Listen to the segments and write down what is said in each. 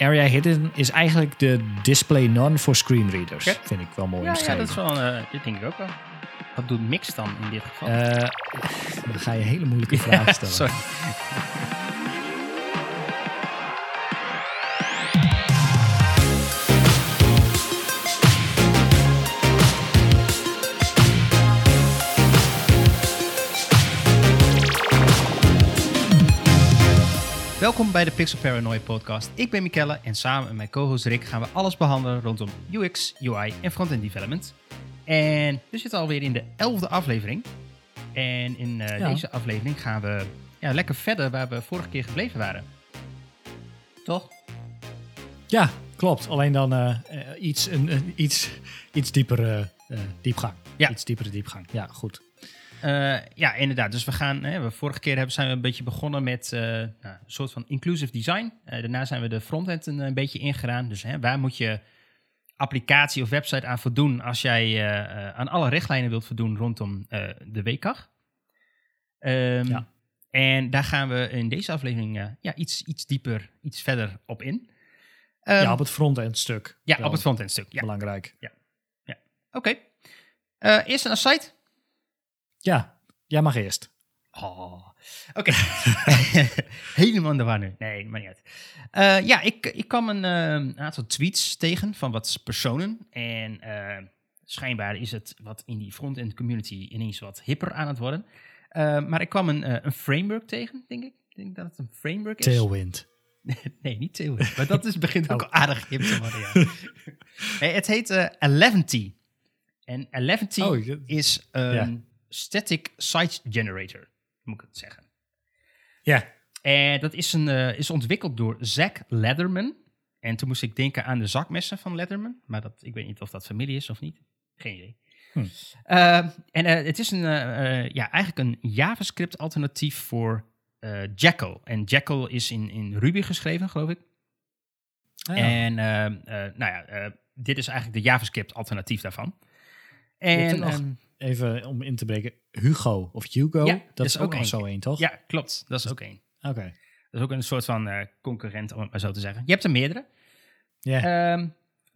area hidden is eigenlijk de display none voor screenreaders. Oké. Vind ik wel mooi Ja, ja, dat is wel, eh, dit denk ik ook wel. Wat doet Mix dan in dit geval? Eh, dan ga je hele moeilijke vragen stellen. Sorry. Welkom bij de Pixel Paranoia podcast. Ik ben Mikelle en samen met mijn co-host Rick gaan we alles behandelen rondom UX, UI en front-end development. En we zitten alweer in de elfde aflevering. En in eh, Ja. deze aflevering gaan we ja, lekker verder waar we vorige keer gebleven waren. Toch? Ja, klopt. Alleen dan eh, eh, iets, een, een iets, iets diepere eh, diepgang. Ja. Iets diepere diepgang. Ja, goed. Eh, ja, inderdaad. Dus we gaan, hè, we vorige keer hebben, zijn we een beetje begonnen met eh, nou, een soort van inclusive design. Eh, daarna zijn we de frontend een, een beetje ingegaan. Dus hè, waar moet je applicatie of website aan voldoen als jij aan alle richtlijnen wilt voldoen rondom de WCAG? Ehm, Ja. En daar gaan we in deze aflevering ja, iets, iets dieper, iets verder op in. Ehm, ja, op het frontend stuk. ja, op het frontend stuk. Ja, Belangrijk. oké. Eerst een site. Ja, jij mag eerst. Oh, oké. Helemaal in de war nu. Nee, maar niet uit. Eh, ja, ik, ik kwam een eh, aantal tweets tegen van wat personen. En eh, schijnbaar is het wat in die front-end community ineens wat hipper aan het worden. Maar ik kwam een, een framework tegen, denk ik. Ik denk dat het een framework is. Tailwind. Nee, niet Tailwind. Maar dat is, begint ook Oh. aardig hip te worden, ja. nee, het heet Eleventy. En Eleventy Oh, is een ja. Static site generator, moet ik het zeggen. Ja. En dat is, een, eh, is ontwikkeld door Zack Letterman. En toen moest ik denken aan de zakmessen van Letterman. Maar dat, ik weet niet of dat familie is of niet. Geen idee. Hm. Eh, en eh, het is een, eh, eh, ja, eigenlijk een JavaScript alternatief voor eh Jekyll. En Jekyll is in, in Ruby geschreven, geloof ik. Ah, ja. En eh, eh, nou ja, eh, dit is eigenlijk de JavaScript alternatief daarvan. En er nog- ehm, Even om in te breken. Hugo of Hugo. Ja, dat is ook ook zo één, toch? ja, klopt. Dat is ook één. Oké. Dat is ook een soort van eh, concurrent, om het maar zo te zeggen. Je hebt er meerdere. Ja. Ehm,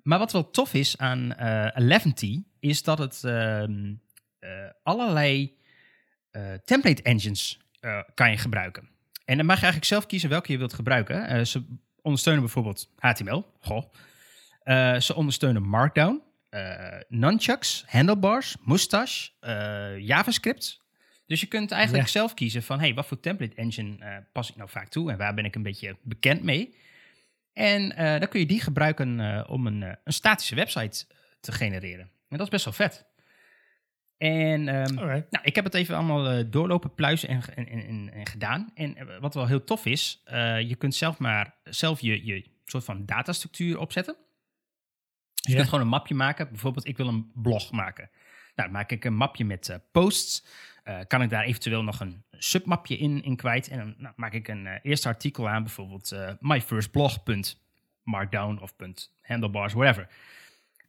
maar wat wel tof is aan eh Eleventy, is dat het ehm, eh, allerlei template engines kan je gebruiken. En dan mag je eigenlijk zelf kiezen welke je wilt gebruiken. Ze ondersteunen bijvoorbeeld HTML. Goh. Ze ondersteunen Markdown, Nunchucks, Handlebars, Mustache, eh, JavaScript. Dus je kunt eigenlijk Ja. zelf kiezen van, hey, wat voor template engine eh, pas ik nou vaak toe en waar ben ik een beetje bekend mee. En eh, dan kun je die gebruiken eh, om een, eh, een statische website te genereren. En dat is best wel vet. En ehm, nou, ik heb het even allemaal eh, doorlopen, pluizen en, en, en, en gedaan. En eh, wat wel heel tof is, eh, je kunt zelf maar zelf je, je soort van datastructuur opzetten. Dus je kunt gewoon een mapje maken. Bijvoorbeeld, ik wil een blog maken. Nou, dan maak ik een mapje met eh, posts. Eh, kan ik daar eventueel nog een submapje in, in kwijt. En dan nou, maak ik een eh, eerste artikel aan, bijvoorbeeld myfirstblog.markdown of .handlebars, whatever.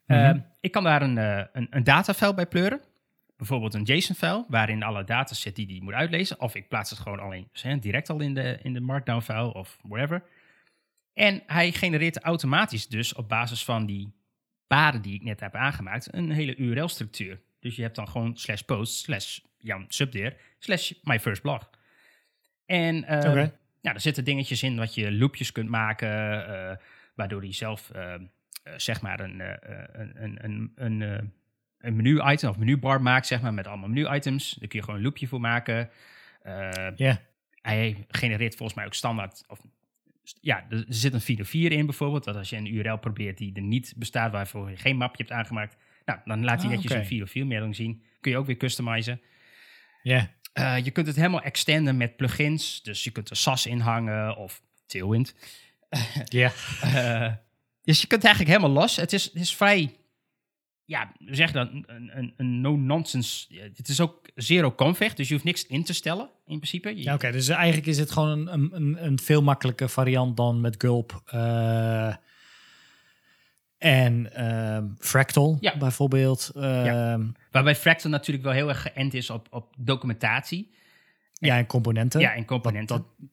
Mhm. Ik kan daar een, een, een datafile bij pleuren. Bijvoorbeeld een JSON-file waarin alle data zit die die moet uitlezen. Of ik plaats het gewoon alleen dus, hè, direct al in de, in de Markdown-file of whatever. En hij genereert automatisch dus op basis van die paden die ik net heb aangemaakt een hele URL-structuur. Dus je hebt dan gewoon slash post slash Jan Subdeer slash my first blog. En Oké. ja, er zitten dingetjes in wat je loopjes kunt maken, eh, waardoor hij zelf eh, zeg maar een, een, een, een, een, een menu-item of menubar maakt, zeg maar, met allemaal menu-items. Daar kun je gewoon een loopje voor maken. Ja. hij genereert volgens mij ook standaard. Of, ja, er zit een 404 in bijvoorbeeld. Dat als je een URL probeert die er niet bestaat, waarvoor je geen mapje hebt aangemaakt. Nou, dan laat hij Ah, netjes een 404 melding zien. Kun je ook weer customizen. Ja. Eh, je kunt het helemaal extenden met plugins. Dus je kunt er SAS in hangen of Tailwind. Ja. Eh, dus je kunt eigenlijk helemaal los. Het is, het is vrij, ja, we zeggen dan een, een, een no-nonsense. Ja, Het is ook zero config, dus je hoeft niks in te stellen in principe. Je- Ja, oké. Dus eigenlijk is het gewoon een, een- een, veel makkelijker variant dan met Gulp eh, en ehm, Fractal Ja. bijvoorbeeld. Ehm, Waarbij Fractal natuurlijk wel heel erg geënt is op, op documentatie. ja. en componenten. Ja, en componenten. Dat-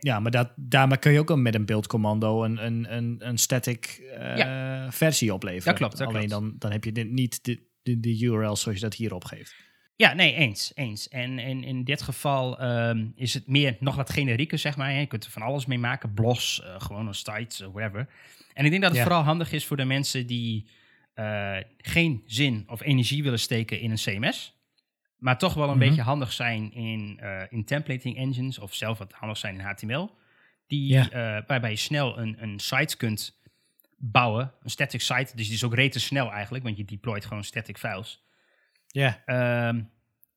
Ja, maar dat, daarmee kun je ook een- met een beeldcommando een, een, een, een static eh, versie opleveren. Dat klopt, dat Alleen klopt. Dan, dan heb je dit niet de, de, de URL zoals je dat hier opgeeft. Ja, nee, eens. eens. En, en in dit geval ehm, is het meer nog wat generieker, zeg maar. Je kunt er van alles mee maken. Blogs, eh, gewone sites, eh, whatever. En ik denk dat het Ja. vooral handig is voor de mensen die geen zin of energie willen steken in een CMS. Maar toch wel een Mhm. beetje handig zijn in, eh, in templating engines of zelf wat handig zijn in HTML. Die, eh, waarbij je snel een, een site kunt bouwen. Een static site. Dus die is ook rete snel eigenlijk, want je deployt gewoon static files. Ja, Ehm,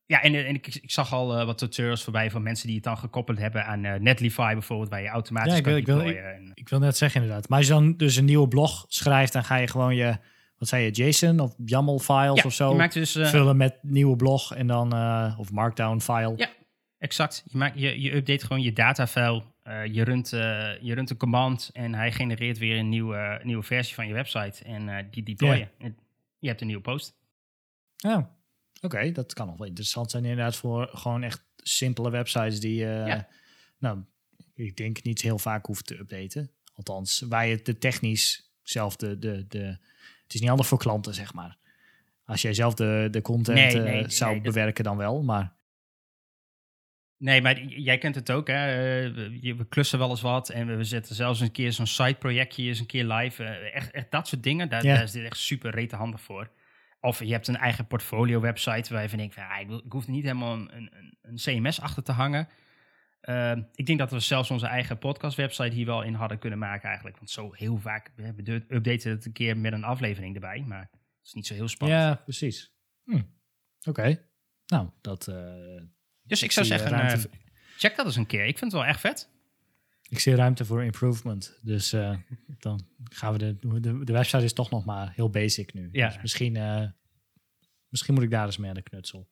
ja, en, en ik, ik zag al eh, wat tutorials voorbij van mensen die het dan gekoppeld hebben aan Netlify bijvoorbeeld, waar je automatisch Ja, ik kan wil- ik wil-. En- ik wil net zeggen inderdaad. Maar als je dan dus een nieuwe blog schrijft, dan ga je gewoon je, wat zei je, JSON of YAML files ja, of zo je maakt dus eh, vullen met nieuwe blog en dan, eh, of markdown file. Ja. exact. Je, maakt, je, je update gewoon je datafile, eh je, runt, je runt een command en hij genereert weer een nieuwe, nieuwe versie van je website en die deploy je. En Je hebt een nieuwe post. Ja, oké, dat kan nog wel interessant zijn inderdaad voor gewoon echt simpele websites die, Ja. nou, ik denk niet heel vaak hoeft te updaten. Althans, waar je de technisch zelf de, de, de, het is niet handig voor klanten, zeg maar. Als jij zelf de, de content Nee, eh, nee, zou nee, bewerken dan wel, maar Nee, maar jij kent het ook, hè? Eh, we, klussen wel eens wat en we, zetten zelfs een keer zo'n side-projectje eens een keer live. Eh, echt, echt dat soort dingen, daar, Ja. daar is dit echt super rete handig voor. Of je hebt een eigen portfolio-website waar je van denkt, van, ah, ik, hoef niet helemaal een, een, een CMS achter te hangen. Eh, ik denk dat we zelfs onze eigen podcast-website hier wel in hadden kunnen maken eigenlijk. Want zo heel vaak, we updaten het een keer met een aflevering erbij, maar het is niet zo heel spannend. ja, precies. Hm. Oké, nou, dat... eh, dus ik zou eh, zeggen, eh, check dat eens een keer. Ik vind het wel echt vet. Ik zie ruimte voor improvement. Dus dan gaan we de, de. De website is toch nog maar heel basic nu. Ja. Dus misschien, misschien moet ik daar eens mee aan de knutsel.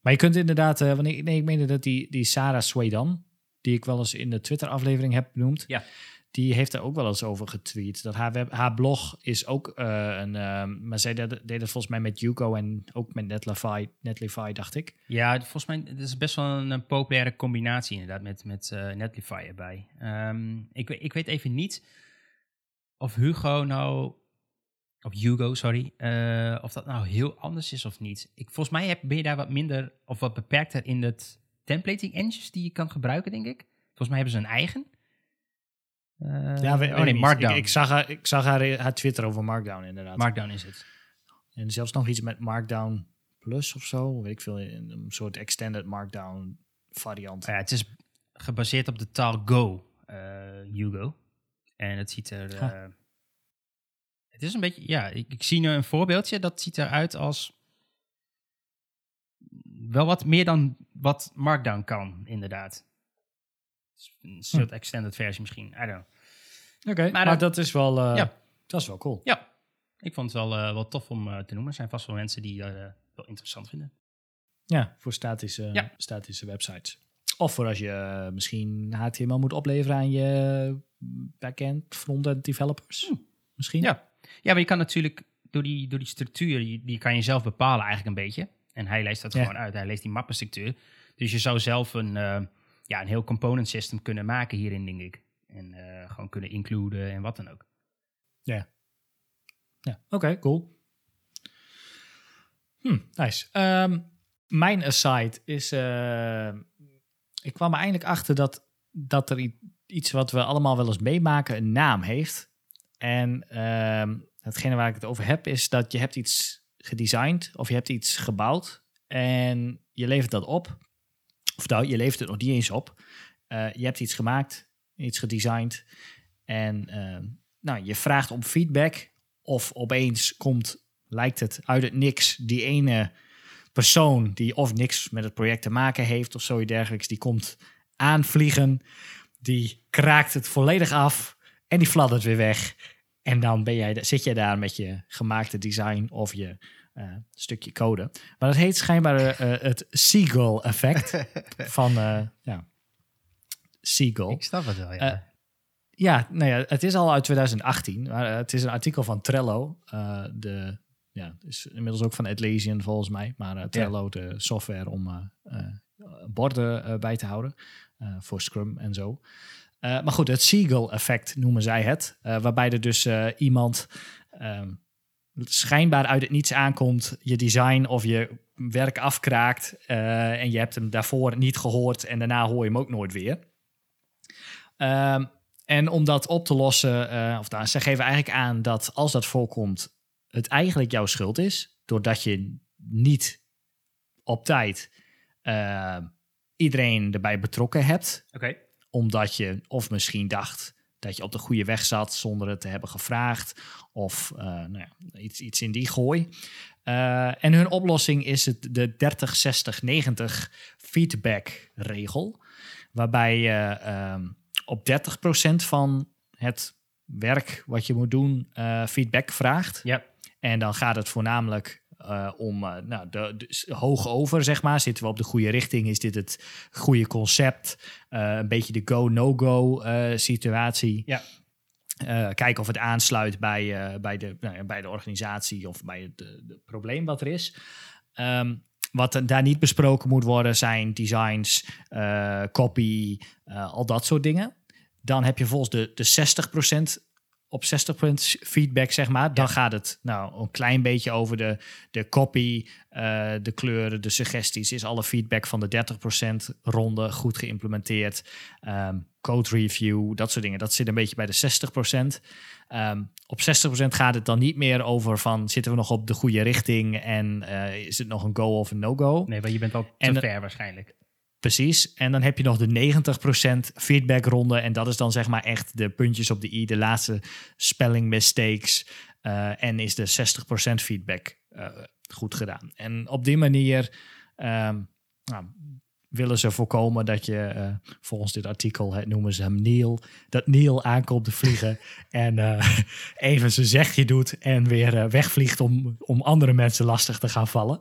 Maar je kunt inderdaad. eh wanneer, nee, ik meende dat die, die Sarah Swedan, die ik wel eens in de Twitter-aflevering heb benoemd. Ja. Die heeft er ook wel eens over getweet. Dat haar, web, haar blog is ook eh, een. ehm, maar zij deed, deed het volgens mij met Yuko en ook met Netlify, Netlify dacht ik. Ja, volgens mij het is best wel een, een populaire combinatie inderdaad met, met eh, Netlify erbij. Ehm, ik, ik weet even niet of Hugo nou, of Hugo, sorry, eh, of dat nou heel anders is of niet. Ik, volgens mij heb, ben je daar wat minder of wat beperkter in het templating engines die je kan gebruiken, denk ik. Volgens mij hebben ze een eigen. Eh, Ja, we, oh nee, Markdown. Ik, ik zag, haar, ik zag haar, haar Twitter over Markdown inderdaad. Markdown is het. En zelfs nog iets met Markdown Plus of zo. Weet ik veel. Een, soort extended Markdown variant. Ja, het is gebaseerd op de taal Go, eh, Hugo. En het ziet er. Het is een beetje. Ja, ik, ik zie nu een voorbeeldje. Dat ziet eruit als. Wel wat meer dan wat Markdown kan, inderdaad. Een soort extended versie misschien. I don't know. Oké, Maar maar, dat- is wel, eh, Ja. dat is wel cool. Ja, ik vond het wel, eh, wel tof om eh, te noemen. Er zijn vast wel mensen die dat wel interessant vinden. Ja, voor statische, Ja. statische websites. Of voor als je misschien HTML moet opleveren aan je backend, frontend developers. Misschien. Ja. Ja, maar je kan natuurlijk door die, door die structuur, die, die kan je zelf bepalen eigenlijk een beetje. En hij leest dat Ja. gewoon uit. Hij leest die mappenstructuur. Dus je zou zelf een, eh, ja, een heel component system kunnen maken hierin, denk ik. En eh, gewoon kunnen includen en wat dan ook. Ja, oké, cool. Hm, nice. Ehm, mijn aside is... eh, ik kwam er eindelijk achter dat, dat er iets wat we allemaal wel eens meemaken een naam heeft. En ehm, hetgene waar ik het over heb is dat je hebt iets gedesigned of je hebt iets gebouwd en je levert dat op. Of nou, je levert het nog niet eens op. Eh, je hebt iets gemaakt, iets gedesigned en ehm, nou, je vraagt om feedback of opeens komt, lijkt het uit het niks, die ene persoon die of niks met het project te maken heeft of zoiets dergelijks, die komt aanvliegen, die kraakt het volledig af en die fladdert weer weg. En dan ben jij, zit jij daar met je gemaakte design of je eh, stukje code. Maar dat heet schijnbaar eh, het Seagull effect van uh, ja, Seagull. snap het wel, ja. Ja, nou ja, het is al uit 2018. Maar het is een artikel van Trello. De, ja, is inmiddels ook van Atlassian volgens mij. Maar Trello, ja. de software om borden bij te houden. eh, voor Scrum en zo. Eh, maar goed, het Seagull-effect noemen zij het. eh, waarbij er dus eh, iemand ehm, schijnbaar uit het niets aankomt, je design of je werk afkraakt. en je hebt hem daarvoor niet gehoord en daarna hoor je hem ook nooit weer. Ehm, en om dat op te lossen, of daar, ze geven eigenlijk aan dat als dat voorkomt, het eigenlijk jouw schuld is. Doordat je niet op tijd iedereen erbij betrokken hebt Oké. Omdat je of misschien dacht dat je op de goede weg zat zonder het te hebben gevraagd. Of eh, nou ja, iets, iets in die gooi. Eh, en hun oplossing is het, de 30-60-90 feedback regel. Waarbij je ehm, op 30% van het werk wat je moet doen eh, feedback vraagt. Ja. En dan gaat het voornamelijk eh, om eh, nou, de, de- hoog over, zeg maar. Zitten we op de goede richting? Is dit het goede concept? Eh, een beetje de go-no-go situatie. Ja. Kijken of het aansluit bij, bij, de, nou ja, bij de organisatie of bij het de, de probleem wat er is. Ehm, wat daar niet besproken moet worden zijn designs, copy, al dat soort dingen. Dan heb je volgens de, de 60% op 60% feedback, zeg maar. Dan Ja. gaat het nou een klein beetje over de, de copy, eh, de kleuren, de suggesties. Is alle feedback van de 30% ronde goed geïmplementeerd? Ehm, code review, dat soort dingen. Dat zit een beetje bij de 60%. Ehm, op 60% gaat het dan niet meer over van zitten we nog op de goede richting en eh, is het nog een go of een no-go? Nee, want je bent al te En de- ver waarschijnlijk. Precies. En dan heb je nog de 90% feedbackronde. En dat is dan zeg maar echt de puntjes op de i, de laatste spelling mistakes. eh, en is de 60% feedback eh, goed gedaan. En op die manier ehm, nou, willen ze voorkomen dat je, eh, volgens dit artikel het noemen ze hem Neil, dat Neil aankomt te vliegen en even zijn zegje doet en weer wegvliegt om, om andere mensen lastig te gaan vallen.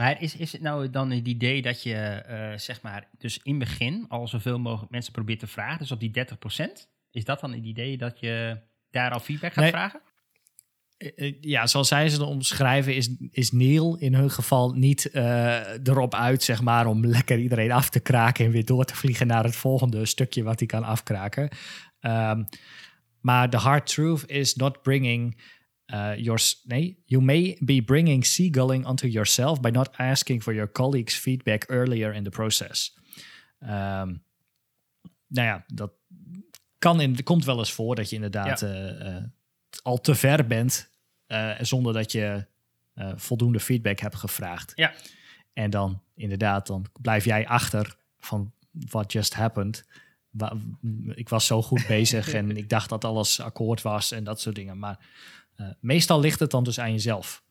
Maar is, is het nou dan het idee dat je, eh, zeg maar, dus in het begin al zoveel mogelijk mensen probeert te vragen, dus op die 30%? Is dat dan het idee dat je daar al feedback gaat Nee. vragen? Eh, eh, ja, zoals zij ze omschrijven, is, is Neil in hun geval niet erop uit, zeg maar, om lekker iedereen af te kraken en weer door te vliegen naar het volgende stukje wat hij kan afkraken. Ehm, maar the hard truth is not bringing uh, your s- nee, you may be bringing seagulling onto yourself by not asking for your colleagues' feedback earlier in the process. Ehm, nou ja, dat kan in, komt wel eens voor dat je inderdaad eh, eh, al te ver bent eh, zonder dat je eh, voldoende feedback hebt gevraagd. Ja. En dan inderdaad, dan blijf jij achter van what just happened. Ik was zo goed bezig en ik dacht dat alles akkoord was en dat soort dingen. Maar eh, meestal ligt het dan dus aan jezelf.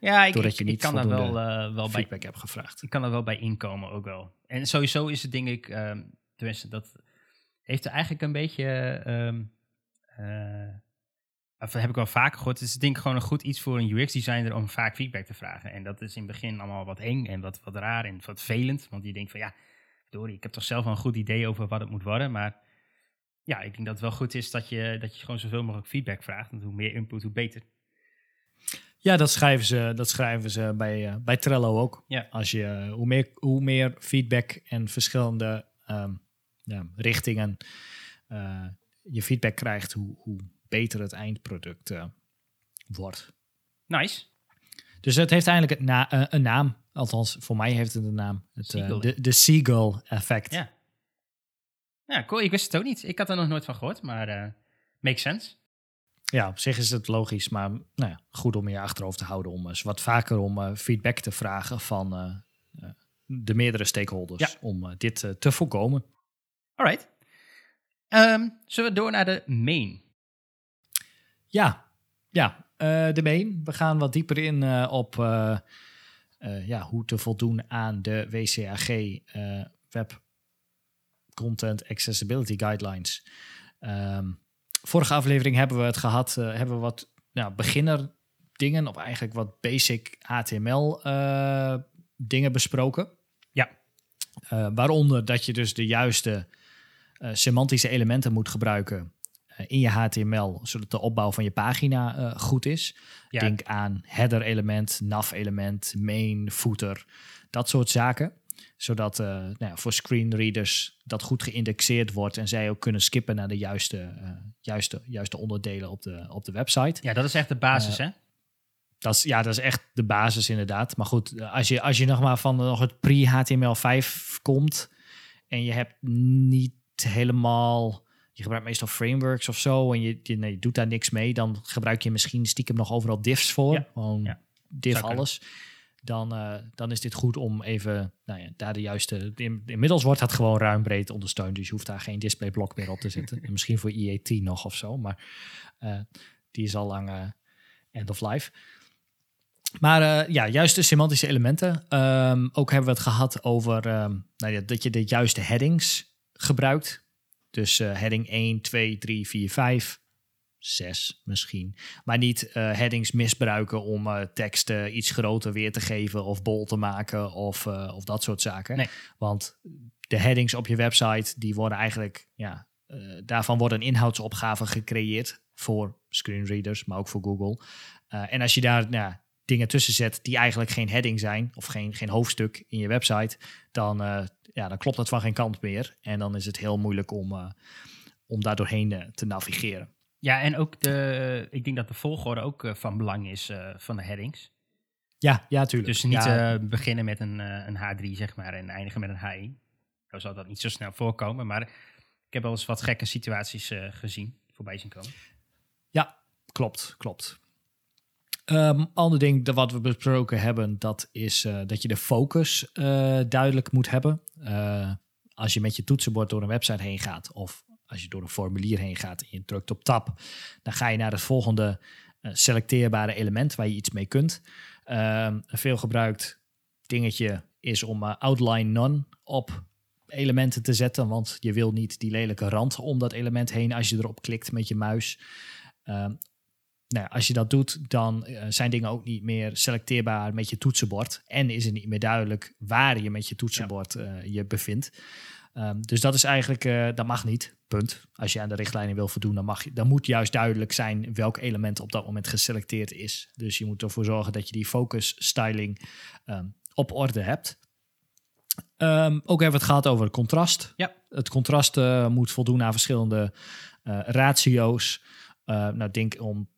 Ja, ik, Doordat ik, je ik niet kan daar wel, eh, wel bij Feedback hebt gevraagd. ik kan er wel bij inkomen ook wel. En sowieso is het denk ik, ehm tenminste dat heeft er eigenlijk een beetje, ehm eh, of heb ik wel vaker gehoord, het is denk ik gewoon een goed iets voor een UX-designer om vaak feedback te vragen. En dat is in het begin allemaal wat eng en wat, wat raar en wat velend, want je denkt van ja, Dory, ik heb toch zelf wel een goed idee over wat het moet worden, maar ja, ik denk dat het wel goed is dat je, dat je gewoon zoveel mogelijk feedback vraagt, want hoe meer input, hoe beter. Ja, dat schrijven ze, dat schrijven ze bij, eh, bij Trello ook. Ja. Als je, eh, hoe, meer, hoe meer feedback en verschillende ehm, ja, richtingen eh, je feedback krijgt, hoe, hoe beter het eindproduct wordt. Nice. Dus het heeft eigenlijk het na, een naam. Althans, voor mij heeft het een naam. Het, de, de Seagull effect. Ja. Ja, cool. Ik wist het ook niet. Ik had er nog nooit van gehoord, maar eh makes sense. Ja, op zich is het logisch, maar nou ja, goed om je achterhoofd te houden om eens wat vaker om eh, feedback te vragen van eh, de meerdere stakeholders Ja. om dit te voorkomen. Alright. Ehm, zullen we door naar de main? Ja, ja de main. We gaan wat dieper in op ja, hoe te voldoen aan de WCAG Web Content Accessibility Guidelines. Ehm, vorige aflevering hebben we het gehad, eh, hebben we wat nou, beginner dingen, of eigenlijk wat basic HTML eh, dingen besproken. Ja. Eh, waaronder dat je dus de juiste semantische elementen moet gebruiken in je HTML, zodat de opbouw van je pagina goed is. Ja. Denk aan header element, nav element, main, footer, dat soort zaken. Zodat uh, nou ja, voor screenreaders dat goed geïndexeerd wordt en zij ook kunnen skippen naar de juiste, uh, juiste, juiste onderdelen op de, op de website. Ja, dat is echt de basis, Uh, hè? Dat is, ja, dat is echt de basis inderdaad. Maar goed, als je, als je nog maar van nog het pre-HTML5 komt en je hebt niet helemaal... Je gebruikt meestal frameworks of zo en je, je, nee, je doet daar niks mee. Dan gebruik je misschien stiekem nog overal divs voor. Ja. Gewoon Ja. div Zou kunnen. Dan, eh, dan is dit goed om even nou ja, daar de juiste... In, inmiddels wordt dat gewoon ruim breed ondersteund. Dus je hoeft daar geen displayblok meer op te zetten. En misschien voor IE10 nog of zo. Maar eh, die is al lang eh, end of life. Maar ja, juist de semantische elementen. Ehm, ook hebben we het gehad over ehm, nou ja, dat je de juiste headings gebruikt. Dus heading 1, 2, 3, 4, 5, 6 misschien. Maar niet eh, headings misbruiken om eh, teksten iets groter weer te geven of bol te maken of, eh, of dat soort zaken. Nee. Want de headings op je website, die worden eigenlijk, ja, daarvan worden inhoudsopgaven gecreëerd voor screenreaders, maar ook voor Google. En als je daar nou, dingen tussen zet die eigenlijk geen heading zijn of geen, geen hoofdstuk in je website, dan, ja, dan klopt dat van geen kant meer. En dan is het heel moeilijk om, om daar doorheen te navigeren. Ja, en ook de, ik denk dat de volgorde ook eh, van belang is eh, van de headings. Ja, ja, tuurlijk. Dus niet ja, eh, beginnen met een, een H3, zeg maar, en eindigen met een H1. Zo zal dat niet zo snel voorkomen, maar ik heb wel eens wat gekke situaties gezien, voorbij zien komen. Ja, klopt, klopt. Ehm ander ding dat wat we besproken hebben, dat is dat je de focus duidelijk moet hebben. Als je met je toetsenbord door een website heen gaat, of als je door een formulier heen gaat en je drukt op tab, dan ga je naar het volgende eh, selecteerbare element waar je iets mee kunt. Ehm, een veel gebruikt dingetje is om eh, outline none op elementen te zetten, want je wil niet die lelijke rand om dat element heen als je erop klikt met je muis. Ehm, nou als je dat doet, dan eh, zijn dingen ook niet meer selecteerbaar met je toetsenbord. En is het niet meer duidelijk waar je met je toetsenbord je bevindt. Ehm, dus dat is eigenlijk, eh, dat mag niet. Punt. Als je aan de richtlijnen wil voldoen, dan, mag je, dan moet juist duidelijk zijn welk element op dat moment geselecteerd is. Dus je moet ervoor zorgen dat je die focus styling ehm, op orde hebt. Ehm, ook hebben we het gehad over het contrast. Ja. Het contrast eh, moet voldoen aan verschillende eh, ratio's. Nou, denk om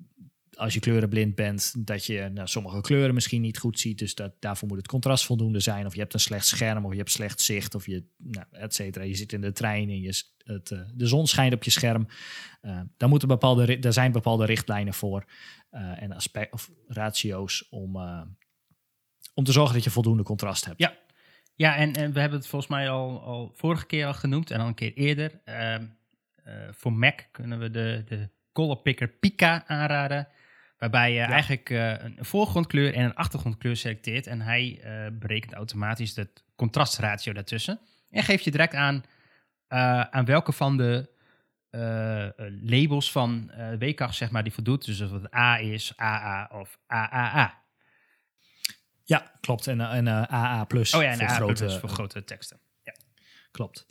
als je kleurenblind bent, dat je nou, sommige kleuren misschien niet goed ziet. Dus dat, daarvoor moet het contrast voldoende zijn. Of je hebt een slecht scherm, of je hebt slecht zicht, of je, nou, et cetera. Je zit in de trein en je, het, eh, de zon schijnt op je scherm. Eh daar, moeten bepaalde, daar zijn bepaalde richtlijnen voor eh, en aspect, of ratio's om, om te zorgen dat je voldoende contrast hebt. Ja. Ja, en, en we hebben het volgens mij al, al vorige keer al genoemd en dan een keer eerder. Ehm, eh, voor Mac kunnen we de, de Color Picker Pika aanraden. Waarbij je eigenlijk eh, een voorgrondkleur en een achtergrondkleur selecteert. En hij eh, berekent automatisch het contrastratio daartussen. En geeft je direct aan eh, aan welke van de labels van eh WCAG zeg maar, die voldoet. Dus of het A is, AA of AAA. Ja, klopt. En, en AA plus Oh ja, en voor AA grote, plus voor grote teksten. Klopt.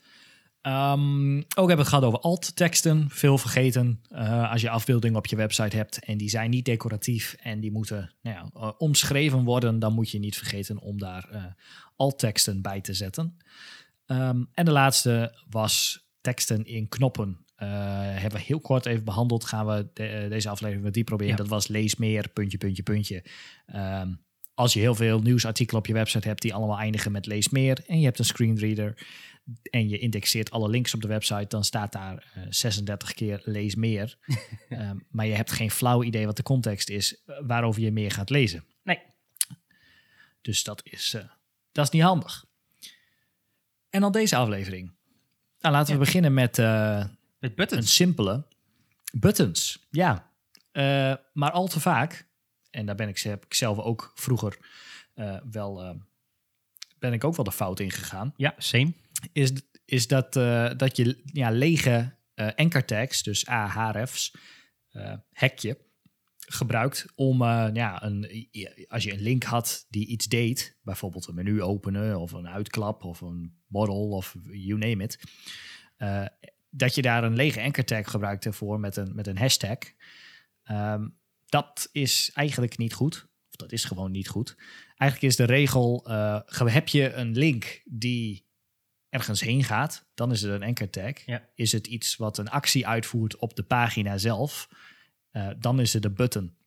Ehm, ook hebben we het gehad over alt-teksten. Veel vergeten eh, als je afbeeldingen op je website hebt en die zijn niet decoratief en die moeten nou ja, eh, omschreven worden, dan moet je niet vergeten om daar eh alt-teksten bij te zetten. Ehm, en de laatste was teksten in knoppen. Hebben we heel kort even behandeld. Gaan we de- deze aflevering wat dieper op in. Ja. Dat was lees meer, puntje, puntje, puntje. Ehm, als je heel veel nieuwsartikelen op je website hebt die allemaal eindigen met lees meer en je hebt een screenreader en je indexeert alle links op de website, dan staat daar eh, 36 keer lees meer. Ehm, maar je hebt geen flauw idee wat de context is eh, waarover je meer gaat lezen. Nee. Dus dat is, eh, dat is niet handig. En dan deze aflevering. Nou, laten we beginnen met eh, Met een buttons. simpele buttons. Ja, Eh, maar al te vaak, en daar ben ik, heb ik zelf ook vroeger eh, wel, eh, ben ik ook wel de fout in gegaan Ja, same. Is, is dat, eh, dat je ja, lege eh anchor-tags, dus ahrefs, eh hekje, gebruikt om, ja, een, als je een link had die iets deed, bijvoorbeeld een menu openen of een uitklap of een borrel of you name it, dat je daar een lege anchor-tag gebruikte voor met een, met een hashtag. Ehm, dat is eigenlijk niet goed. dat is gewoon niet goed. Eigenlijk is de regel, heb je een link die ergens heen gaat, dan is het een anchor tag. Ja. Is het iets wat een actie uitvoert op de pagina zelf, uh, dan is het een button.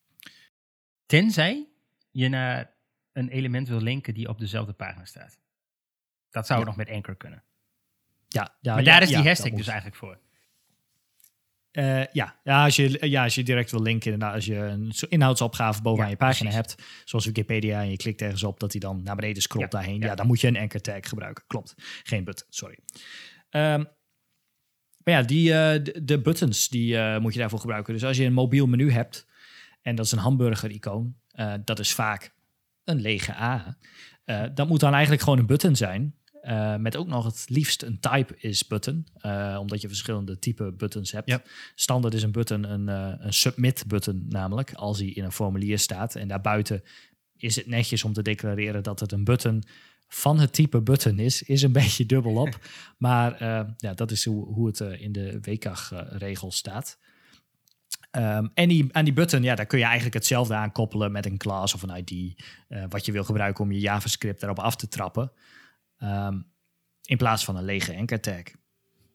Tenzij je naar een element wil linken die op dezelfde pagina staat. Dat zou Ja. nog met anchor kunnen. Ja, ja, maar daar is die hashtag dus eigenlijk voor. Eh, ja, ja, als je, ja, als je direct wil linken, inderdaad, als je een inhoudsopgave bovenaan Ja, je pagina precies. hebt, zoals Wikipedia, en je klikt ergens op dat hij dan naar beneden scrolt Ja, daarheen, ja. ja. dan moet je een anchor tag gebruiken. Klopt. Geen button, sorry. Ehm, maar ja, die, eh, de, de buttons, die eh, moet je daarvoor gebruiken. Dus als je een mobiel menu hebt, en dat is een hamburger-icoon, dat is vaak een lege A. Dat moet dan eigenlijk gewoon een button zijn. Eh, met ook nog het liefst een type is button. eh, omdat je verschillende type buttons hebt. Ja. Standaard is een button een, eh, een submit button namelijk. Als hij in een formulier staat. En daarbuiten is het netjes om te declareren dat het een button van het type button is. Is een beetje dubbel op. maar ja, dat is hoe, hoe het in de WCAG-regel staat. Ehm, en die, aan die button, ja, daar kun je eigenlijk hetzelfde aan koppelen met een class of een ID. wat je wil gebruiken om je JavaScript daarop af te trappen. Ehm, in plaats van een lege anchor tag.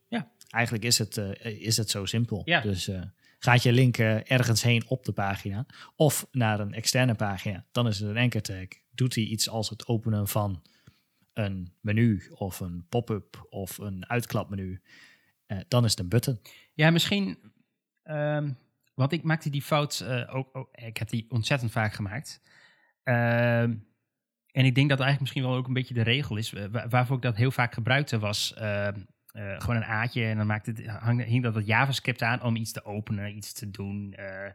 Ja. Eigenlijk is het, eh, is het zo simpel. Ja. Dus eh, gaat je link eh, ergens heen op de pagina of naar een externe pagina, dan is het een anchor tag. Doet hij iets als het openen van een menu of een pop-up of een uitklapmenu, dan is het een button. Ja, misschien. ehm, want ik maakte die fout ook, ook. Ik heb die ontzettend vaak gemaakt. En ik denk dat eigenlijk misschien wel ook een beetje de regel is. wa- waarvoor ik dat heel vaak gebruikte was. ehm, eh, gewoon een aatje en dan maakte het, hang, hing dat wat JavaScript aan om iets te openen, iets te doen. eh,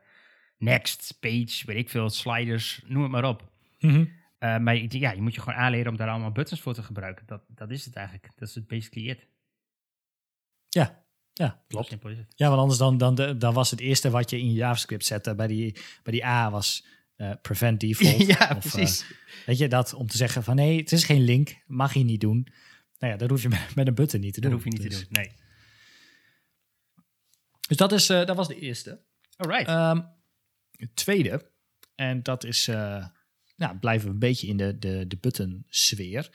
next, page, weet ik veel, sliders, noem het maar op. Eh, maar ja, je moet je gewoon aanleren om daar allemaal buttons voor te gebruiken. Dat, dat is het eigenlijk. Dat is het basically it. Ja, ja, klopt. Ja, want anders dan, dan, dan was het eerste wat je in JavaScript zette bij die, bij die A was eh, prevent default. ja, Of, precies. eh, weet je, dat om te zeggen van nee, het is geen link, mag je niet doen. Nou ja, dat hoef je met, met een button niet te dat doen. hoef je niet Dus- te doen. Nee. Dus dat, is, eh, dat was de eerste. Alright. Ehm, het tweede, en dat is, eh, nou, blijven we een beetje in de, de, de button sfeer.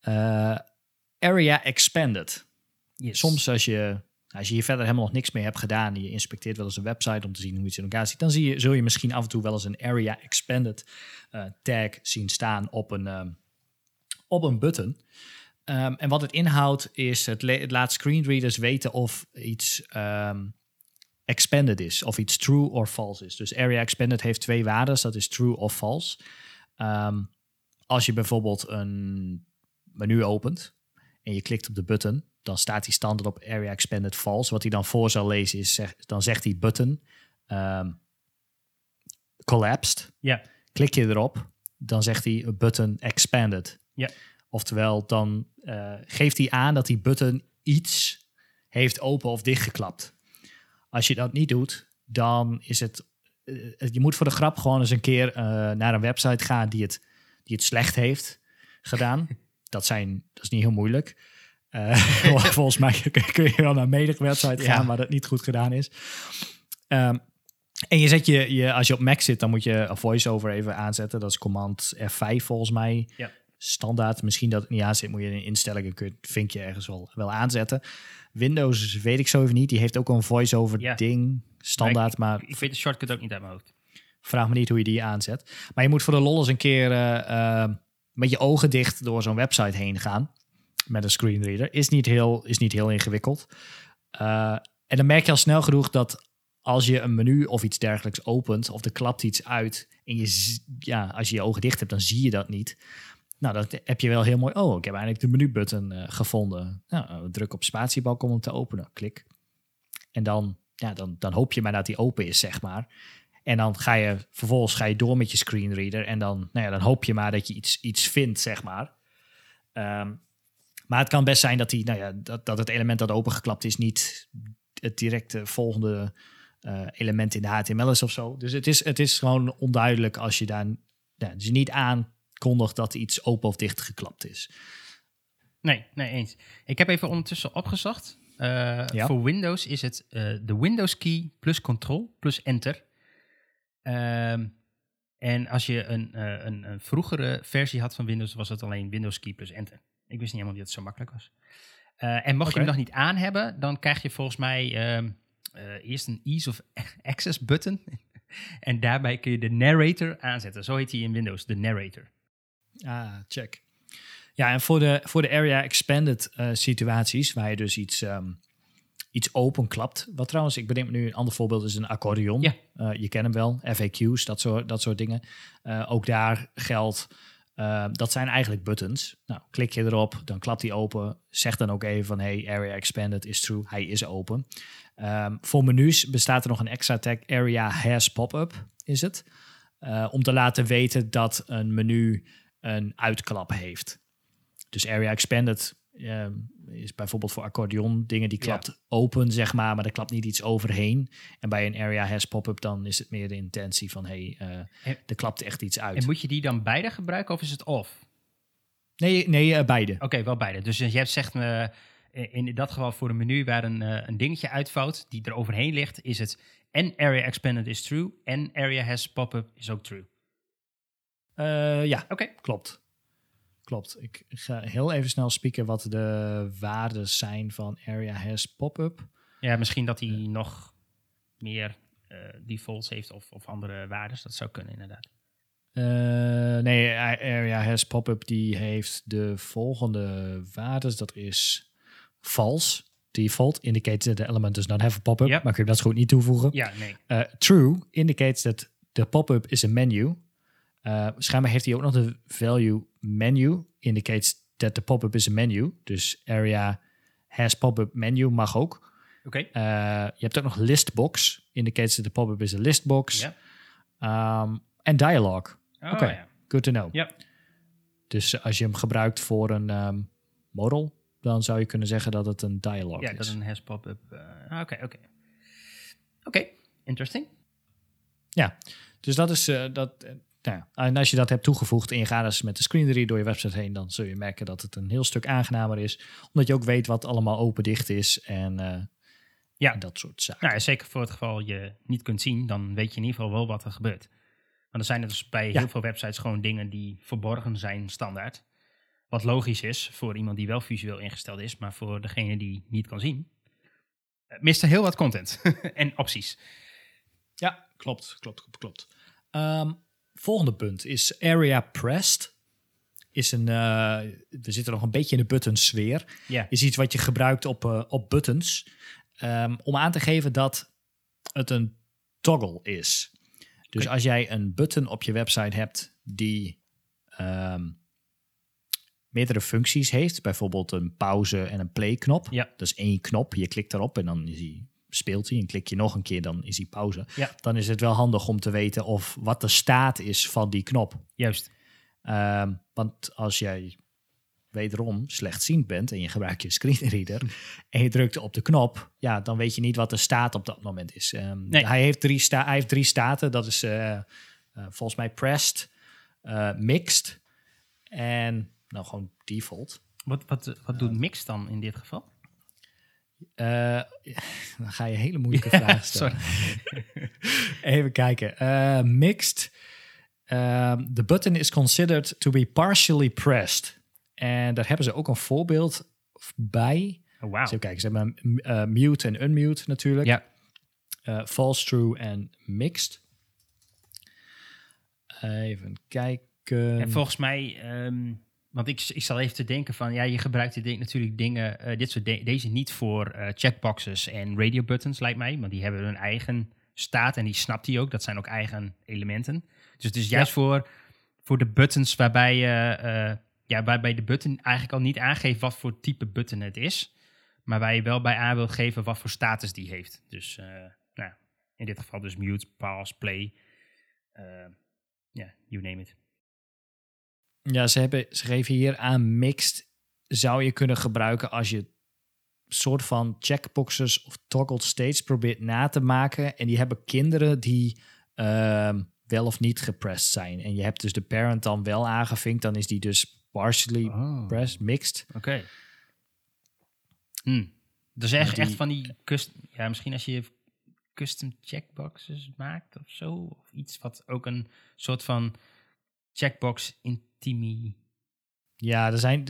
Eh, area expanded. Yes. Soms als je, als je hier verder helemaal nog niks mee hebt gedaan, en je inspecteert wel eens een website om te zien hoe iets in elkaar zit, dan zie je, zul je misschien af en toe wel eens een area expanded eh, tag zien staan op een, ehm, op een button. Ehm, en wat het inhoudt is, het, laat screenreaders weten of iets ehm, expanded is, of iets true or false is. Dus area expanded heeft twee waarden, dat is true of false. Als je bijvoorbeeld een menu opent en je klikt op de button, dan staat die standaard op area expanded false. Wat hij dan voor zal lezen is, zeg, dan zegt die button ehm, collapsed. Ja. Klik je erop, dan zegt hij button expanded. Ja. Oftewel, dan eh, geeft hij aan dat die button iets heeft open of dichtgeklapt. Als je dat niet doet, dan is het. eh, je moet voor de grap gewoon eens een keer eh, naar een website gaan die het, die het slecht heeft gedaan. dat, zijn, dat is niet heel moeilijk. Eh, volgens mij kun- je wel naar medige website Ja. gaan waar dat niet goed gedaan is. Ehm, en je zet je, je, als je op Mac zit, dan moet je een voiceover even aanzetten. Dat is command F5 volgens mij. Ja. Standaard. Misschien dat het niet aan zit, moet je in instellingen, kun je het vinkje ergens wel, wel aanzetten. Windows weet ik zo even niet. Die heeft ook een voiceover Ja. ding. Standaard, maar Ik weet de shortcut ook niet uit mijn hoofd. vraag me niet hoe je die aanzet. Maar je moet voor de lol eens een keer eh, eh, met je ogen dicht door zo'n website heen gaan. Met een screenreader. Is niet heel, is niet heel ingewikkeld. Eh, en dan merk je al snel genoeg dat als je een menu of iets dergelijks opent, of er klapt iets uit, en je, ja, als je je ogen dicht hebt, dan zie je dat niet. Nou, dan heb je wel heel mooi. Oh, ik heb eigenlijk de menubutton eh gevonden. Nou, eh, druk op spatiebalk om hem te openen. Klik. En dan, ja, dan, dan hoop je maar dat die open is, zeg maar. En dan ga je vervolgens ga je door met je screenreader. En dan, nou ja, dan hoop je maar dat je iets, iets vindt, zeg maar. Ehm, maar het kan best zijn dat, die, nou ja, dat, dat het element dat opengeklapt is niet het directe volgende eh, element in de HTML is of zo. Dus het is, het is gewoon onduidelijk als je daar ja, dus niet aankondigt dat iets open of dicht geklapt is. Nee, nee, eens. Ik heb even ondertussen opgezocht. Eh, Ja. Voor Windows is het eh, de Windows key plus control plus enter. Ehm, En als je een, een, een vroegere versie had van Windows, was het alleen Windows Key plus Enter. Ik wist niet helemaal dat het zo makkelijk was. Eh, en mocht je hem nog niet aan hebben, dan krijg je volgens mij ehm, eh, eerst een Ease of Access button. en daarbij kun je de narrator aanzetten. Zo heet hij in Windows, de narrator. Ah, check. Ja, en voor de, voor de area expanded eh, situaties, waar je dus iets, ehm, iets openklapt. Wat trouwens, ik bedenk me nu een ander voorbeeld, is een accordeon. Ja. Je kent hem wel, FAQ's, dat soort, dat soort dingen. Ook daar geldt, eh, dat zijn eigenlijk buttons. Nou, klik je erop, dan klapt hij open. Zeg dan ook even van, hey, area expanded is true, hij is open. Ehm, voor menus bestaat er nog een extra tag, area has pop-up, is het. Eh, om te laten weten dat een menu een uitklap heeft. Dus area expanded ehm, is bijvoorbeeld voor accordeon dingen die Ja. klapt open, zeg maar, maar er klapt niet iets overheen. En bij een area has pop-up dan is het meer de intentie van hey, eh, En- er klapt echt iets uit. En moet je die dan beide gebruiken of is het off? Nee, nee eh, beide. Oké, wel beide. Dus je hebt zegt me, eh, in dat geval voor een menu waar een, eh, een dingetje uitvouwt die er overheen ligt, is het en area expanded is true en area has pop-up is ook true. Eh, ja, Oké. klopt. Klopt. Ik ga heel even snel spieken wat de waarden zijn van area has pop-up. Ja, misschien dat hij nog meer eh, defaults heeft of, of andere waarden. Dat zou kunnen inderdaad. Eh, nee, Area Has Pop-up die heeft de volgende waardes. Dat is false. Default indicates that the element does not have a pop-up. Ja. Maar kun je dat goed niet toevoegen. Ja, nee. Eh, true indicates that the pop-up is a menu. Eh schijnbaar heeft hij ook nog de value menu. Indicates that the pop-up is a menu. Dus area has pop-up menu mag ook. Oké. Eh, je hebt ook nog listbox. Indicates that the pop-up is a listbox. Ja. Ehm, en dialogue. Oh, Oké. ja. Good to know. Ja. Dus als je hem gebruikt voor een ehm, model, dan zou je kunnen zeggen dat het een dialogue Ja, is. dat is een has pop-up. eh, Oké, oké. Oké, interesting. Ja, dus dat is dat. Nou ja. En als je dat hebt toegevoegd en je gaat dus met de screenreader door je website heen, dan zul je merken dat het een heel stuk aangenamer is, omdat je ook weet wat allemaal open dicht is en eh, Ja. en dat soort zaken. Nou, ja, zeker voor het geval je niet kunt zien, dan weet je in ieder geval wel wat er gebeurt. Want er zijn er dus bij Ja. heel veel websites gewoon dingen die verborgen zijn standaard. Wat logisch is voor iemand die wel visueel ingesteld is, maar voor degene die niet kan zien, eh, mist er heel wat content en opties. Ja, klopt, klopt, klopt, klopt. Volgende punt is area pressed. Is een, eh, we zitten nog een beetje in de buttons sfeer. Is iets wat je gebruikt op, eh, op buttons. ehm, om aan te geven dat het een toggle is. Dus als jij een button op je website hebt die ehm, meerdere functies heeft, bijvoorbeeld een pauze en een play knop. Ja. Dat is één knop, je klikt erop en dan is hij, speelt hij. En klik je nog een keer, dan is hij pauze. Ja. Dan is het wel handig om te weten of wat de staat is van die knop. juist. Ehm, want als jij wederom slechtziend bent en je gebruikt je screenreader en je drukt op de knop, ja, dan weet je niet wat de staat op dat moment is. Ehm, Nee. hij, heeft drie sta hij heeft drie staten. Dat is eh, eh, volgens mij pressed, eh, mixed en nou gewoon default. Wat, wat, wat doet Mix dan in dit geval? Eh, dan ga je hele moeilijke vragen stellen. Even kijken. Eh, mixed. Um, the button is considered to be partially pressed. En daar hebben ze ook een voorbeeld bij. Oh, wauw. Even kijken, ze hebben eh, mute en unmute natuurlijk. Ja, Eh, false, true en mixed. Even kijken. En volgens mij, ehm, want ik, ik zal even te denken van, ja, je gebruikt dit natuurlijk dingen, eh, dit soort de- deze niet voor eh, checkboxes en radio buttons, lijkt mij, want die hebben hun eigen staat en die snapt hij ook. Dat zijn ook eigen elementen. Dus het is juist voor, voor de buttons waarbij je, eh, ja, waarbij de button eigenlijk al niet aangeeft wat voor type button het is, maar waar je wel bij aan wilt geven wat voor status die heeft. Dus, nou, in dit geval dus mute, pause, play, ja, you name it. Ja, ze, hebben, ze geven hier aan mixed. Zou je kunnen gebruiken als je soort van checkboxes of toggled states probeert na te maken. En die hebben kinderen die ehm, wel of niet gepressed zijn. En je hebt dus de parent dan wel aangevinkt. Dan is die dus partially Oh. pressed, mixed. Oké. Hmm. Dus echt, die- echt van die. Ja, misschien als je custom checkboxes maakt of zo. Of iets wat ook een soort van checkbox intimideert. Ja, er zijn,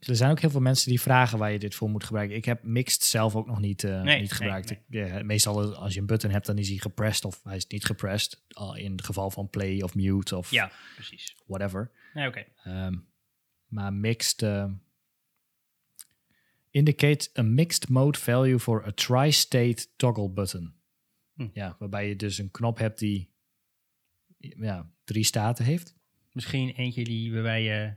er zijn ook heel veel mensen die vragen waar je dit voor moet gebruiken. Ik heb Mixed zelf ook nog niet, eh, Nee, niet gebruikt. nee. Ik, ja, meestal als je een button hebt, dan is hij gepressed of hij is niet gepressed. In het geval van play of mute of Ja, precies. whatever. Nee, oké. Ehm, maar mixed eh, indicate a mixed mode value for a tri-state toggle button. Hm. Ja, waarbij je dus een knop hebt die ja, drie staten heeft. Misschien eentje die waarbij je...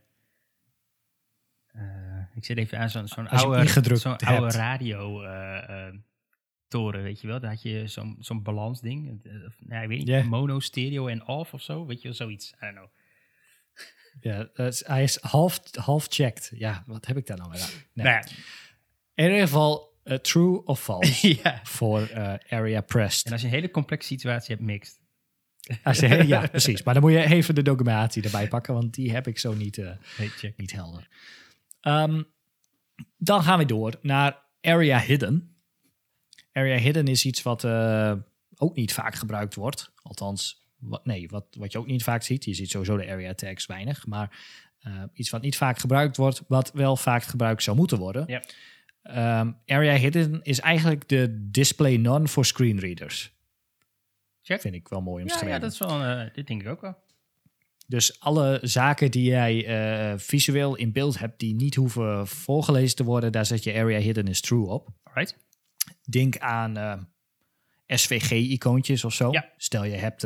eh, ik zit even aan zo'n zo'n oude, zo'n oude radio toren, weet je wel. Daar had je zo'n zo'n balansding. Eh, nou, ik weet niet, mono, stereo en off of zo. Weet je wel, zoiets. I don't know. Ja, hij is half, half checked. Ja, wat heb ik daar nou aan? Nee. Nou In ieder geval eh, true of false ja. voor area pressed. En als je een hele complexe situatie hebt, mixed. Als je- ja, precies. Maar dan moet je even de documentatie erbij pakken, want die heb ik zo niet, eh, Nee, niet helder. Ehm, dan gaan we door naar area hidden. Area hidden is iets wat eh, ook niet vaak gebruikt wordt. Althans, wat, nee, wat, wat je ook niet vaak ziet. Je ziet sowieso de area tags weinig. Maar eh, iets wat niet vaak gebruikt wordt, wat wel vaak gebruikt zou moeten worden. Ja. Ehm, area hidden is eigenlijk de display none voor screenreaders. Check. Vind ik wel mooi Ja, omschreven. ja, dat is wel, eh, dit denk ik ook wel. Dus alle zaken die jij eh, visueel in beeld hebt, die niet hoeven voorgelezen te worden, daar zet je area hidden is true op. Alright. Denk aan eh, SVG-icoontjes of zo. Ja. Stel je hebt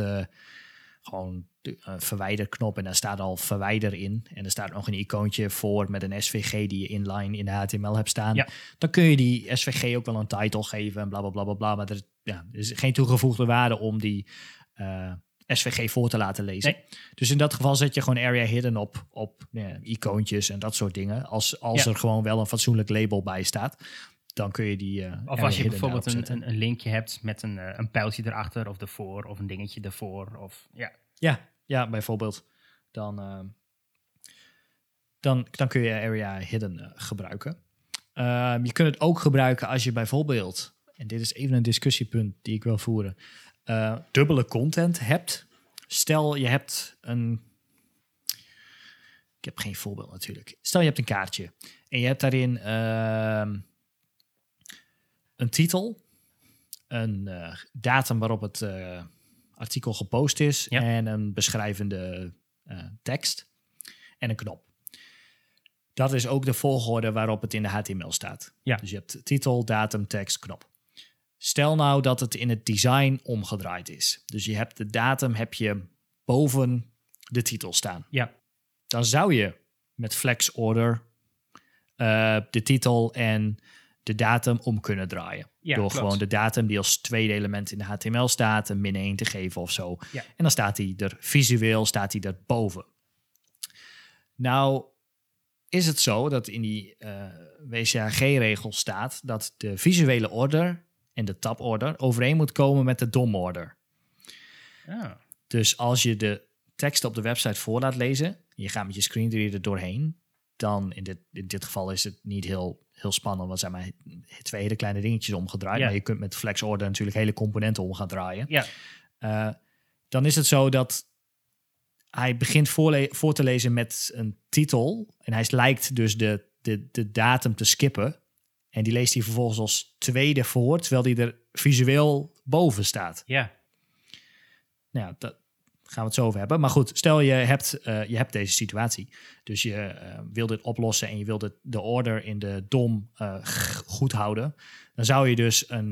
gewoon de eh, verwijderknop en daar staat al verwijder in. En er staat nog een icoontje voor met een SVG die je inline in de HTML hebt staan. Ja. Dan kun je die SVG ook wel een title geven en bla bla bla bla. bla maar er, ja, er is geen toegevoegde waarde om die eh, SVG voor te laten lezen. Nee. Dus in dat geval zet je gewoon area hidden op, op ja, icoontjes en dat soort dingen. Als, als Ja. er gewoon wel een fatsoenlijk label bij staat, dan kun je die. eh, Of als je bijvoorbeeld een, een, een linkje hebt met een, eh, een pijltje erachter of ervoor of een dingetje ervoor. Of, ja. Ja, ja, bijvoorbeeld. Dan, dan, dan kun je area hidden gebruiken. Ehm, je kunt het ook gebruiken als je bijvoorbeeld, en dit is even een discussiepunt die ik wil voeren, eh, dubbele content hebt. Stel je hebt een. Ik heb geen voorbeeld natuurlijk. Stel je hebt een kaartje en je hebt daarin ehm, een titel, een eh, datum waarop het eh, artikel gepost is Ja. en een beschrijvende tekst en een knop. Dat is ook de volgorde waarop het in de HTML staat. Ja. Dus je hebt titel, datum, tekst, knop. Stel nou dat het in het design omgedraaid is. Dus je hebt de datum heb je boven de titel staan. Ja. Dan zou je met flex order eh, de titel en de datum om kunnen draaien. Ja, Door klopt. gewoon de datum die als tweede element in de HTML staat, een min 1 te geven of zo. Ja. En dan staat hij er visueel staat hij er boven. Nou is het zo dat in die eh WCAG-regel staat dat de visuele order en de taborder overeen moet komen met de DOM-order. Ah. Dus als je de tekst op de website voor laat lezen, je gaat met je screenreader doorheen, dan in dit, in dit geval is het niet heel, heel spannend, want zijn maar twee hele kleine dingetjes omgedraaid. Ja. Maar je kunt met flex order natuurlijk hele componenten om gaan draaien. Ja. Eh, dan is het zo dat hij begint voorle- voor te lezen met een titel en hij lijkt dus de, de, de datum te skippen. En die leest hij vervolgens als tweede voor, terwijl die er visueel boven staat. Ja. Nou daar gaan we het zo over hebben. Maar goed, stel je hebt, eh, je hebt deze situatie. Dus je eh, wil dit oplossen en je wil de, de order in de DOM eh, goed houden. Dan zou je dus een,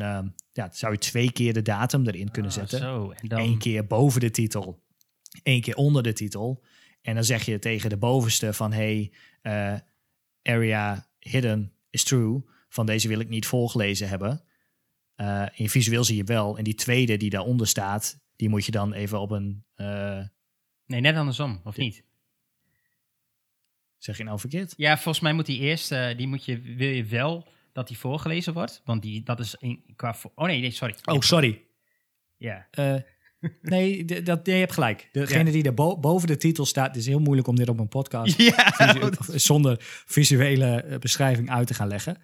ja, zou je twee keer de datum erin kunnen Ah, zetten. Zo. En dan, Eén keer boven de titel, één keer onder de titel. En dan zeg je tegen de bovenste van hey, area hidden is true. Van deze wil ik niet voorgelezen hebben. Eh in visueel zie je wel. En die tweede die daaronder staat, die moet je dan even op een. eh, Nee, net andersom, of niet? zeg je nou verkeerd? Ja, volgens mij moet die eerst, eh, die moet je, wil je wel dat die voorgelezen wordt. Want die, dat is in, qua... Oh nee, nee, sorry. Oh, sorry. Ja. Eh, nee, dat, nee, je hebt gelijk. Degene die bo- boven de titel staat, het is heel moeilijk om dit op een podcast Ja. visu- zonder visuele beschrijving uit te gaan leggen.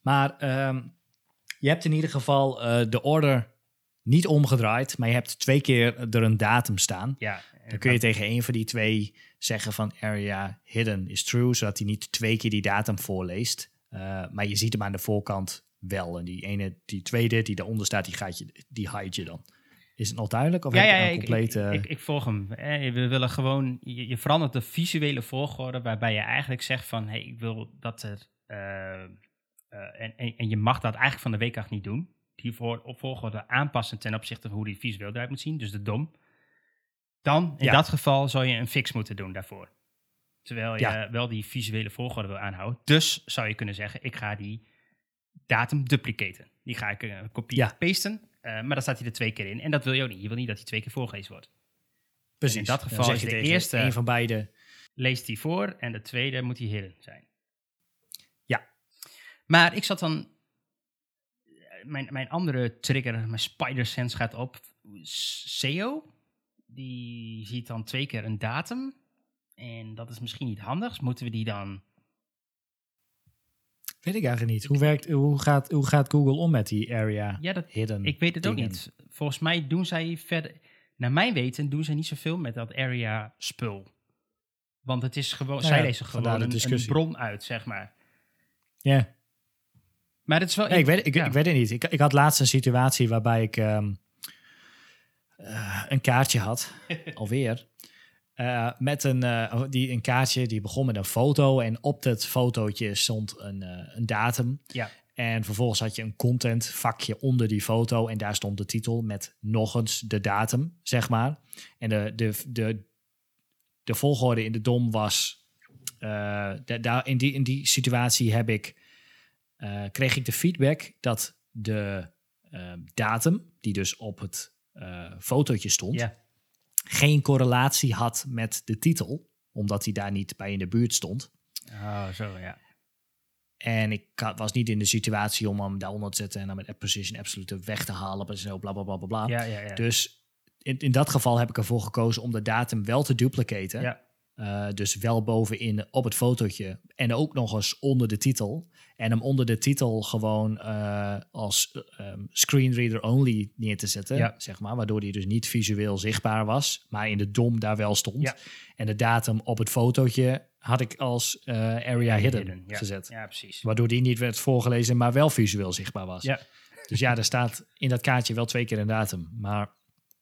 Maar ehm, je hebt in ieder geval eh, de order niet omgedraaid, maar je hebt twee keer er een datum staan. Ja, Dan kun je tegen een van die twee zeggen van area hidden is true, zodat hij niet twee keer die datum voorleest. Uh, maar je ziet hem aan de voorkant wel. En die ene, die tweede die daaronder staat, die, gaat je, die hide je dan. Is het nog duidelijk? Of ja, heb ja, een ik, complete... ik, ik, ik volg hem. Eh, We willen gewoon, je, je verandert de visuele volgorde waarbij je eigenlijk zegt van, hey, ik wil dat er, uh, uh, en, en, en, je mag dat eigenlijk van de week niet doen. Die voor, volgorde aanpassen ten opzichte van hoe die visueel eruit moet zien, dus de dom. Dan, in Ja. dat geval, zou je een fix moeten doen daarvoor. Terwijl je Ja. wel die visuele volgorde wil aanhouden. Dus zou je kunnen zeggen, ik ga die datum duplicaten. Die ga ik uh, kopie Ja. pasten. Uh, maar dan staat hij er twee keer in. En dat wil je ook niet. Je wil niet dat hij twee keer voorgelezen wordt. Precies. in dat geval zeg is je de eerste- Een van beide. Leest hij voor en de tweede moet hij hidden zijn. Maar ik zat dan... Mijn, mijn andere trigger, mijn spider sense gaat op. SEO, die ziet dan twee keer een datum. En dat is misschien niet handig. Moeten we die dan... Weet ik eigenlijk niet. Hoe, werkt, hoe, gaat, hoe gaat Google om met die area Ja, dat, hidden? ik weet het ook niet. Volgens mij doen zij verder... Naar mijn weten doen zij niet zoveel met dat area spul. Want het is gewoon... Nou zij lezen gewoon de een, een bron uit, zeg maar. Ja. Maar het is wel... Nee, ik, weet, ik, ja. ik weet het niet. Ik, ik had laatst een situatie waarbij ik ehm, eh, een kaartje had, alweer. eh, met een, eh, die, een kaartje die begon met een foto. En op dat fotootje stond een, een datum. Ja. En vervolgens had je een content vakje onder die foto. En daar stond de titel met nog eens de datum, zeg maar. En de, de, de, de volgorde in de dom was. da- daar, in, die, in die situatie heb ik, eh, kreeg ik de feedback dat de eh, datum, die dus op het eh fotootje stond, geen correlatie had met de titel, omdat hij daar niet bij in de buurt stond. Oh, zo, ja. En ik was niet in de situatie om hem daaronder te zetten en dan met Precision Absolute weg te halen en zo, bla bla bla bla bla. Ja, ja, ja. Dus in, in dat geval heb ik ervoor gekozen om de datum wel te duplicaten. ja. Eh, dus wel bovenin op het fotootje en ook nog eens onder de titel. En hem onder de titel gewoon eh, als ehm, screenreader only neer te zetten, Ja. zeg maar. Waardoor die dus niet visueel zichtbaar was, maar in de DOM daar wel stond. Ja. En de datum op het fotootje had ik als area hidden, ja. gezet. Ja, precies. Waardoor die niet werd voorgelezen, maar wel visueel zichtbaar was. Ja. Dus ja, er staat in dat kaartje wel twee keer een datum. Maar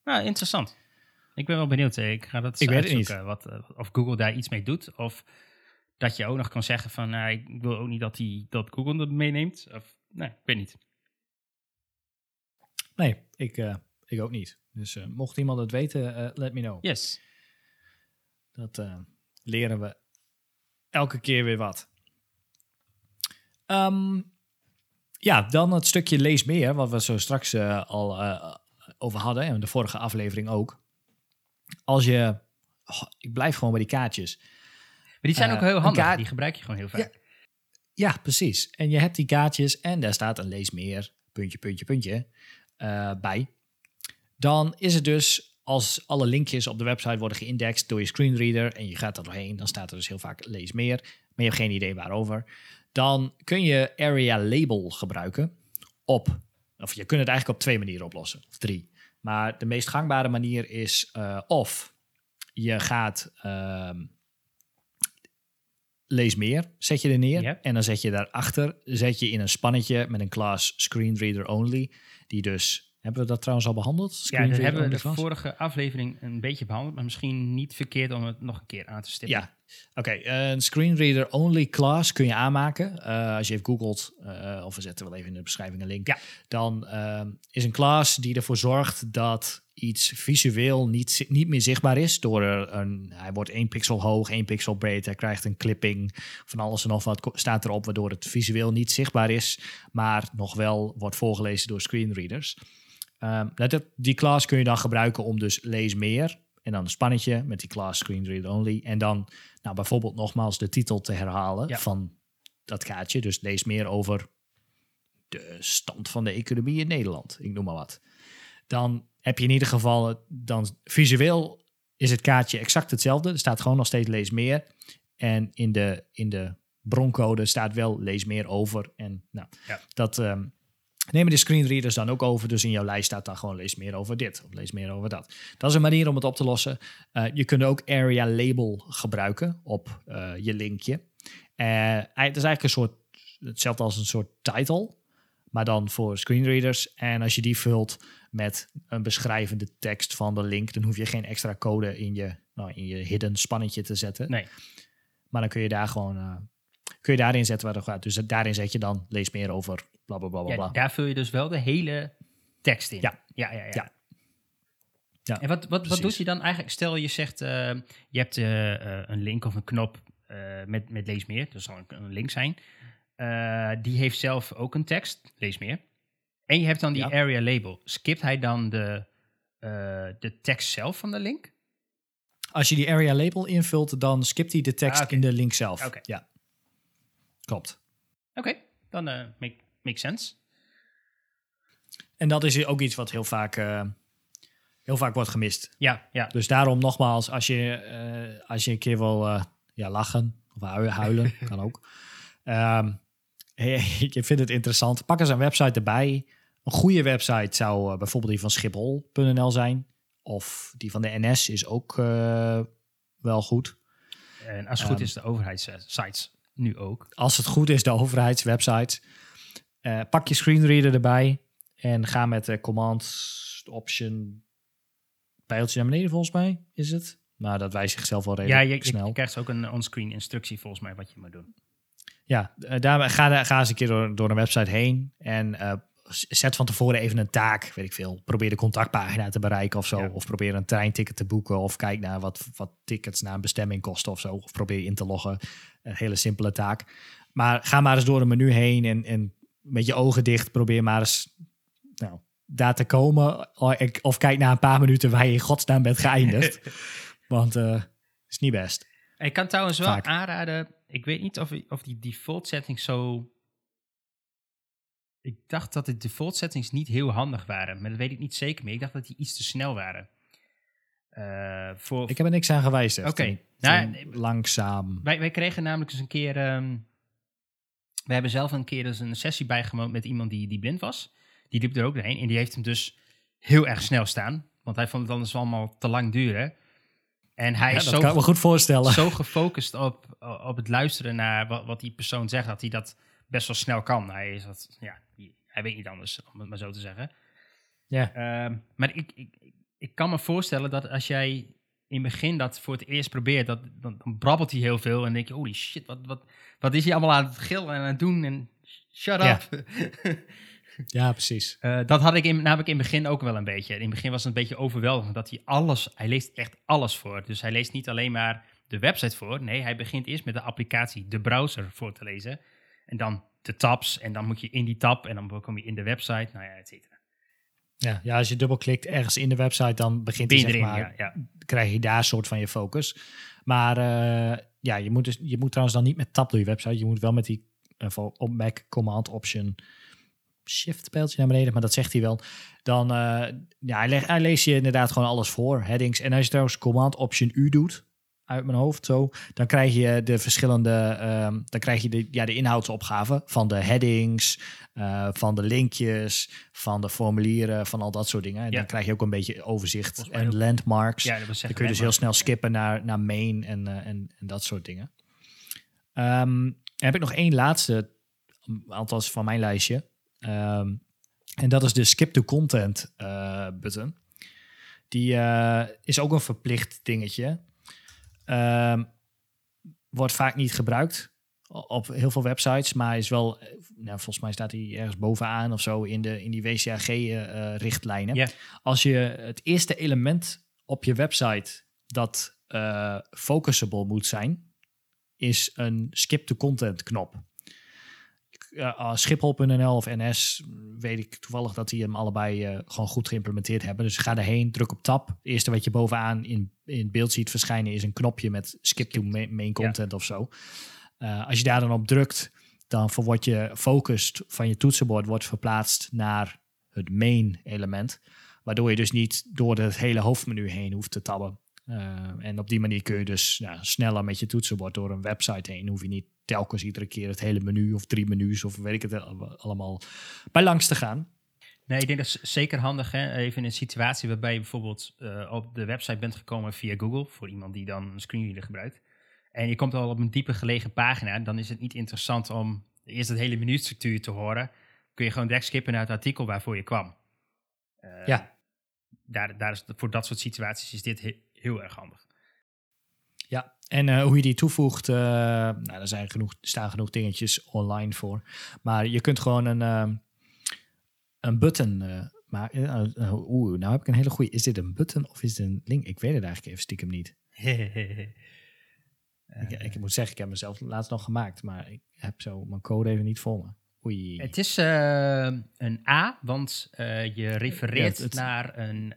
Nou, interessant. Ik ben wel benieuwd. Ik ga dat Ik uitzoeken, Wat, eh, of Google daar iets mee doet. Of dat je ook nog kan zeggen van... nou, ik wil ook niet dat, die, dat Google dat meeneemt. Of, nee, ik weet niet. nee, ik, eh, ik ook niet. Dus eh, mocht iemand het weten, let me know. Yes. Dat leren we elke keer weer wat. Ehm, ja, dan het stukje lees meer, wat we zo straks al over hadden. En de vorige aflevering ook. Als je... oh, ik blijf gewoon bij die kaartjes. Maar die zijn Eh, ook heel een handig. kaart- Die gebruik je gewoon heel vaak. Ja, precies. En je hebt die kaartjes en daar staat een lees meer, puntje, puntje, puntje, eh, bij. Dan is het dus, als alle linkjes op de website worden geïndexed door je screenreader en je gaat er doorheen, dan staat er dus heel vaak lees meer, maar je hebt geen idee waarover. Dan kun je area label gebruiken op, of je kunt het eigenlijk op twee manieren oplossen, of drie. Maar de meest gangbare manier is eh, of je gaat ehm, lees meer, zet je er neer. En dan zet je daarachter, zet je in een spannetje met een class screenreader only. Die dus, hebben we dat trouwens al behandeld? Ja, dat hebben we de class? vorige aflevering een beetje behandeld. Maar misschien niet verkeerd om het nog een keer aan te stippen. Ja, oké. een screenreader only class kun je aanmaken. Eh, als je even googelt, eh, of we zetten wel even in de beschrijving een link. Ja. Dan ehm, is een class die ervoor zorgt dat iets visueel niet, niet meer zichtbaar is. Door een, hij wordt één pixel hoog, één pixel breed. Hij krijgt een clipping. Van alles en nog wat staat erop, waardoor het visueel niet zichtbaar is. Maar nog wel wordt voorgelezen door screenreaders. Ehm, nou, dat, die class kun je dan gebruiken om dus lees meer. En dan een spannetje met die class screenreader only. En dan nou, bijvoorbeeld nogmaals de titel te herhalen Ja. van dat kaartje. Dus lees meer over de stand van de economie in Nederland. Ik noem maar wat. Dan heb je in ieder geval, dan visueel is het kaartje exact hetzelfde. Er staat gewoon nog steeds lees meer. En in de, in de broncode staat wel lees meer over. En nou, Ja. dat, ehm, nemen de screenreaders dan ook over. Dus in jouw lijst staat dan gewoon lees meer over dit of lees meer over dat. Dat is een manier om het op te lossen. Eh, je kunt ook area label gebruiken op eh, je linkje. Uh, het is eigenlijk een soort, hetzelfde als een soort title, maar dan voor screenreaders. En als je die vult met een beschrijvende tekst van de link, dan hoef je geen extra code in je, nou, in je hidden spannetje te zetten. Nee. Maar dan kun je daar gewoon kun je daarin zetten waar het gaat. Dus daarin zet je dan lees meer over bla bla bla bla. Ja, daar vul je dus wel de hele tekst in. Ja. Ja, ja, ja. Ja. Ja, en wat, wat, wat doet je dan eigenlijk? Stel je zegt, eh, je hebt eh, eh, een link of een knop met, met lees meer. Dat zal een, een link zijn. Die heeft zelf ook een tekst, lees meer. En je hebt dan die Ja. area label. Skipt hij dan de, de tekst zelf van de link? Als je die area label invult, dan skipt hij de tekst Ah, in de link zelf. Oké. Ja, klopt. Oké, dan make, makes sense. En dat is ook iets wat heel vaak, eh, heel vaak wordt gemist. Ja, ja. Dus daarom nogmaals, als je, eh, als je een keer wil eh, ja, lachen of hui- huilen, kan ook. Ehm, je vindt het interessant, pak eens een website erbij. Een goede website zou bijvoorbeeld die van Schiphol.nl zijn. Of die van de NS is ook wel goed. En als het goed Ehm. is, de overheidssites nu ook. als het goed is, de overheidswebsites. Eh, pak je screenreader erbij en ga met de command option pijltje naar beneden volgens mij is het. Maar dat wijst zichzelf wel Ja, redelijk je, je, snel. je krijgt ook een onscreen instructie volgens mij wat je moet doen. Ja, eh, daar, ga, ga eens een keer door, door een website heen en eh, zet van tevoren even een taak, weet ik veel. Probeer de contactpagina te bereiken of zo. Ja. Of probeer een treinticket te boeken of kijk naar wat, wat tickets naar een bestemming kosten of zo. Of probeer in te loggen. Een hele simpele taak. Maar ga maar eens door een menu heen en, en met je ogen dicht probeer maar eens nou, daar te komen. Of- kijk na een paar minuten waar je in godsnaam bent geëindigd. Want eh is niet best. Ik kan trouwens wel Vaak. aanraden. Ik weet niet of, of die default settings zo. Ik dacht dat de default settings niet heel handig waren, maar dat weet ik niet zeker meer. Ik dacht dat die iets te snel waren. Eh, voor, Ik heb er niks aan gewijzigd. Oké. Nou, langzaam. wij, wij kregen namelijk eens een keer. ehm, we hebben zelf een keer eens een sessie bijgewoond met iemand die, die blind was. Die liep er ook doorheen en die heeft hem dus heel erg snel staan. Want hij vond het anders allemaal te lang duren. En hij Ja, is dat zo kan me goed voorstellen. zo gefocust op, op het luisteren naar wat, wat die persoon zegt, dat hij dat best wel snel kan. Hij, is dat, ja, hij weet niet anders, om het maar zo te zeggen. Ja. Ehm, maar ik, ik, ik kan me voorstellen dat als jij in het begin dat voor het eerst probeert, dat, dan, dan brabbelt hij heel veel en denk je, holy shit, wat, wat, wat is hij allemaal aan het gillen en aan het doen en shut up. ja, precies. Eh, dat had ik in, namelijk in het begin ook wel een beetje. In het begin was het een beetje overweldigend dat hij alles, hij leest echt alles voor. Dus hij leest niet alleen maar de website voor. Nee, hij begint eerst met de applicatie, de browser voor te lezen. En dan de tabs en dan moet je in die tab en dan kom je in de website, nou ja, et cetera. Ja, ja, als je dubbelklikt ergens in de website, dan begint hij, zeg maar, ja, ja. krijg je daar een soort van je focus. Maar eh, ja, je moet, dus, je moet trouwens dan niet met tab door je website. Je moet wel met die op Mac Command Option Shift pijltje naar beneden, maar dat zegt hij wel. Dan eh, ja, hij, leg- hij leest je inderdaad gewoon alles voor, headings. En als je trouwens Command Option U doet, uit mijn hoofd zo, dan krijg je de verschillende, ehm, dan krijg je de, ja, de inhoudsopgaven van de headings, eh, van de linkjes, van de formulieren, van al dat soort dingen. En Ja. dan krijg je ook een beetje overzicht en ook. landmarks. Ja, dat Dan kun je dus heel snel skippen naar, naar main en, eh, en, en dat soort dingen. Ehm, heb ik nog één laatste, althans van mijn lijstje. Ehm, en dat is de skip to content eh, button. Die is ook een verplicht dingetje. Ehm, wordt vaak niet gebruikt op heel veel websites, maar is wel, eh, nou, volgens mij staat hij ergens bovenaan of zo in, de, in die WCAG-richtlijnen. Ja. Als je het eerste element op je website dat eh focusable moet zijn, is een skip to content knop. Uh, uh, Schiphol.nl of NS weet ik toevallig dat die hem allebei eh, gewoon goed geïmplementeerd hebben. Dus ga erheen, druk op tab. Het eerste wat je bovenaan in, in beeld ziet verschijnen is een knopje met skip to ma- main content of zo. Uh, als je daar dan op drukt, dan wordt je focus van je toetsenbord wordt verplaatst naar het main element. Waardoor je dus niet door het hele hoofdmenu heen hoeft te tabben. En op die manier kun je dus ja, sneller met je toetsenbord door een website heen. Hoef je niet telkens iedere keer het hele menu of drie menus of weet ik het allemaal bij langs te gaan. Nee, ik denk dat is zeker handig. Hè? Even in een situatie waarbij je bijvoorbeeld uh, op de website bent gekomen via Google, voor iemand die dan een screenreader gebruikt. En je komt al op een diepe gelegen pagina, dan is het niet interessant om eerst het hele menustructuur te horen. Kun je gewoon direct skippen naar het artikel waarvoor je kwam. Uh, ja. Daar, daar is, voor dat soort situaties is dit heel erg handig. Ja, en uh, hoe je die toevoegt, uh, nou, er zijn genoeg, staan genoeg dingetjes online voor. Maar je kunt gewoon een, een button maken. Oeh, nou heb ik een hele goede. Is dit een button of is dit een link? Ik weet het eigenlijk even stiekem niet. ik, ik, moet zeggen, ik heb mezelf laatst nog gemaakt, maar ik heb zo mijn code even niet voor me. Oei. Het is een A, want je refereert ja, het, naar, een,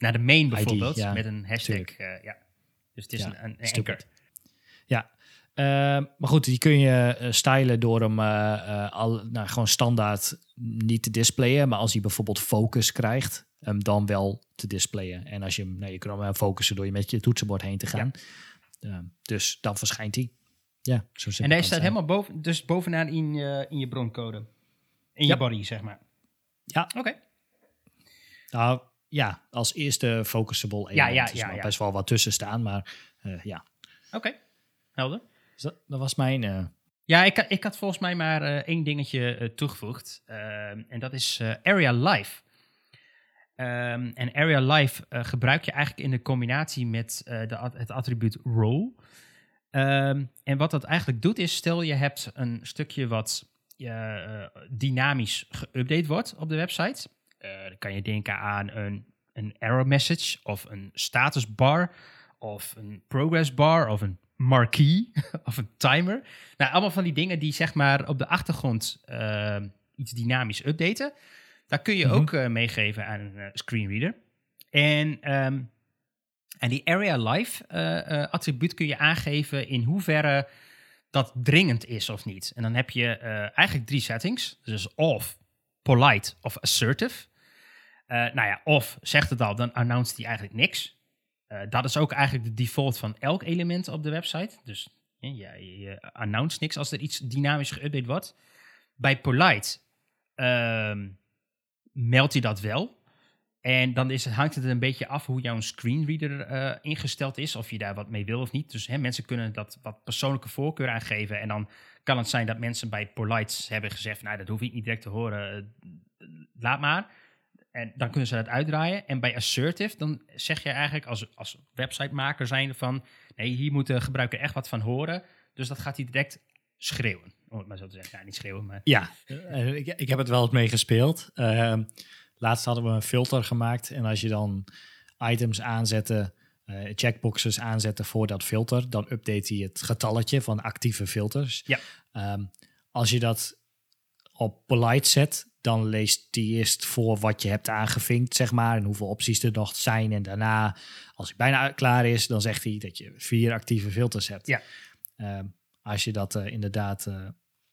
naar de main bijvoorbeeld, ID, ja, met een hashtag. ja. Dus het is een, een anchor. Ja, maar goed, die kun je stylen door hem al, nou, gewoon standaard niet te displayen. Maar als hij bijvoorbeeld focus krijgt, hem dan wel te displayen. En als je hem, nou, je kan hem focussen door je met je toetsenbord heen te gaan. dus dan verschijnt hij. Ja, zo En hij staat helemaal boven, dus bovenaan in je, in je broncode. In je body, zeg maar. Ja. Oké. Nou, ja, als eerste focusable element. Ja, ja, ja, ja. best wel wat tussen staan, maar uh, ja. Oké, helder. Dus dat, dat, was mijn... Uh... Ja, ik, ik had volgens mij maar uh, één dingetje toegevoegd. en dat is Area Life. Um, en Area Life gebruik je eigenlijk in de combinatie met de, het attribuut role. Um, en wat dat eigenlijk doet is, stel je hebt een stukje wat dynamisch geüpdate wordt op de website. Uh, dan kan je denken aan een, een error message of een status bar of een progress bar of een marquee of een timer. Nou, allemaal van die dingen die zeg maar op de achtergrond uh, iets dynamisch updaten. Daar kun je mm -hmm. ook uh, meegeven aan een screenreader. En um, en die area life uh, attribuut kun je aangeven in hoeverre dat dringend is of niet. En dan heb je uh, eigenlijk drie settings. Dus of, polite of assertive. Nou ja, of zegt het al, dan announced hij eigenlijk niks. dat is ook eigenlijk de default van elk element op de website. Dus je announced niks als er iets dynamisch geüpdate wordt. Bij polite ehm, meldt hij dat wel. En dan is, hangt het een beetje af hoe jouw screenreader uh, ingesteld is, of je daar wat mee wil of niet. Dus hè, mensen kunnen dat wat persoonlijke voorkeur aangeven. En dan kan het zijn dat mensen bij Polites hebben gezegd, nou dat hoef ik niet direct te horen, laat maar. En dan kunnen ze dat uitdraaien. En bij Assertive, dan zeg je eigenlijk als, als websitemaker zijn van, nee, hier moet de gebruiker echt wat van horen. Dus dat gaat hij direct schreeuwen, om het maar zo te zeggen. Ja, niet schreeuwen, maar... Ja, uh, ik, ik heb het wel eens meegespeeld. Uh, Laatst hadden we een filter gemaakt. En als je dan items aanzette, uh, checkboxes aanzette voor dat filter, dan update hij het getalletje van actieve filters. Ja. Um, als je dat op polite zet, dan leest hij eerst voor wat je hebt aangevinkt, zeg maar, en hoeveel opties er nog zijn. En daarna, als hij bijna klaar is, dan zegt hij dat je vier actieve filters hebt. Ja. Um, als je dat uh, inderdaad uh,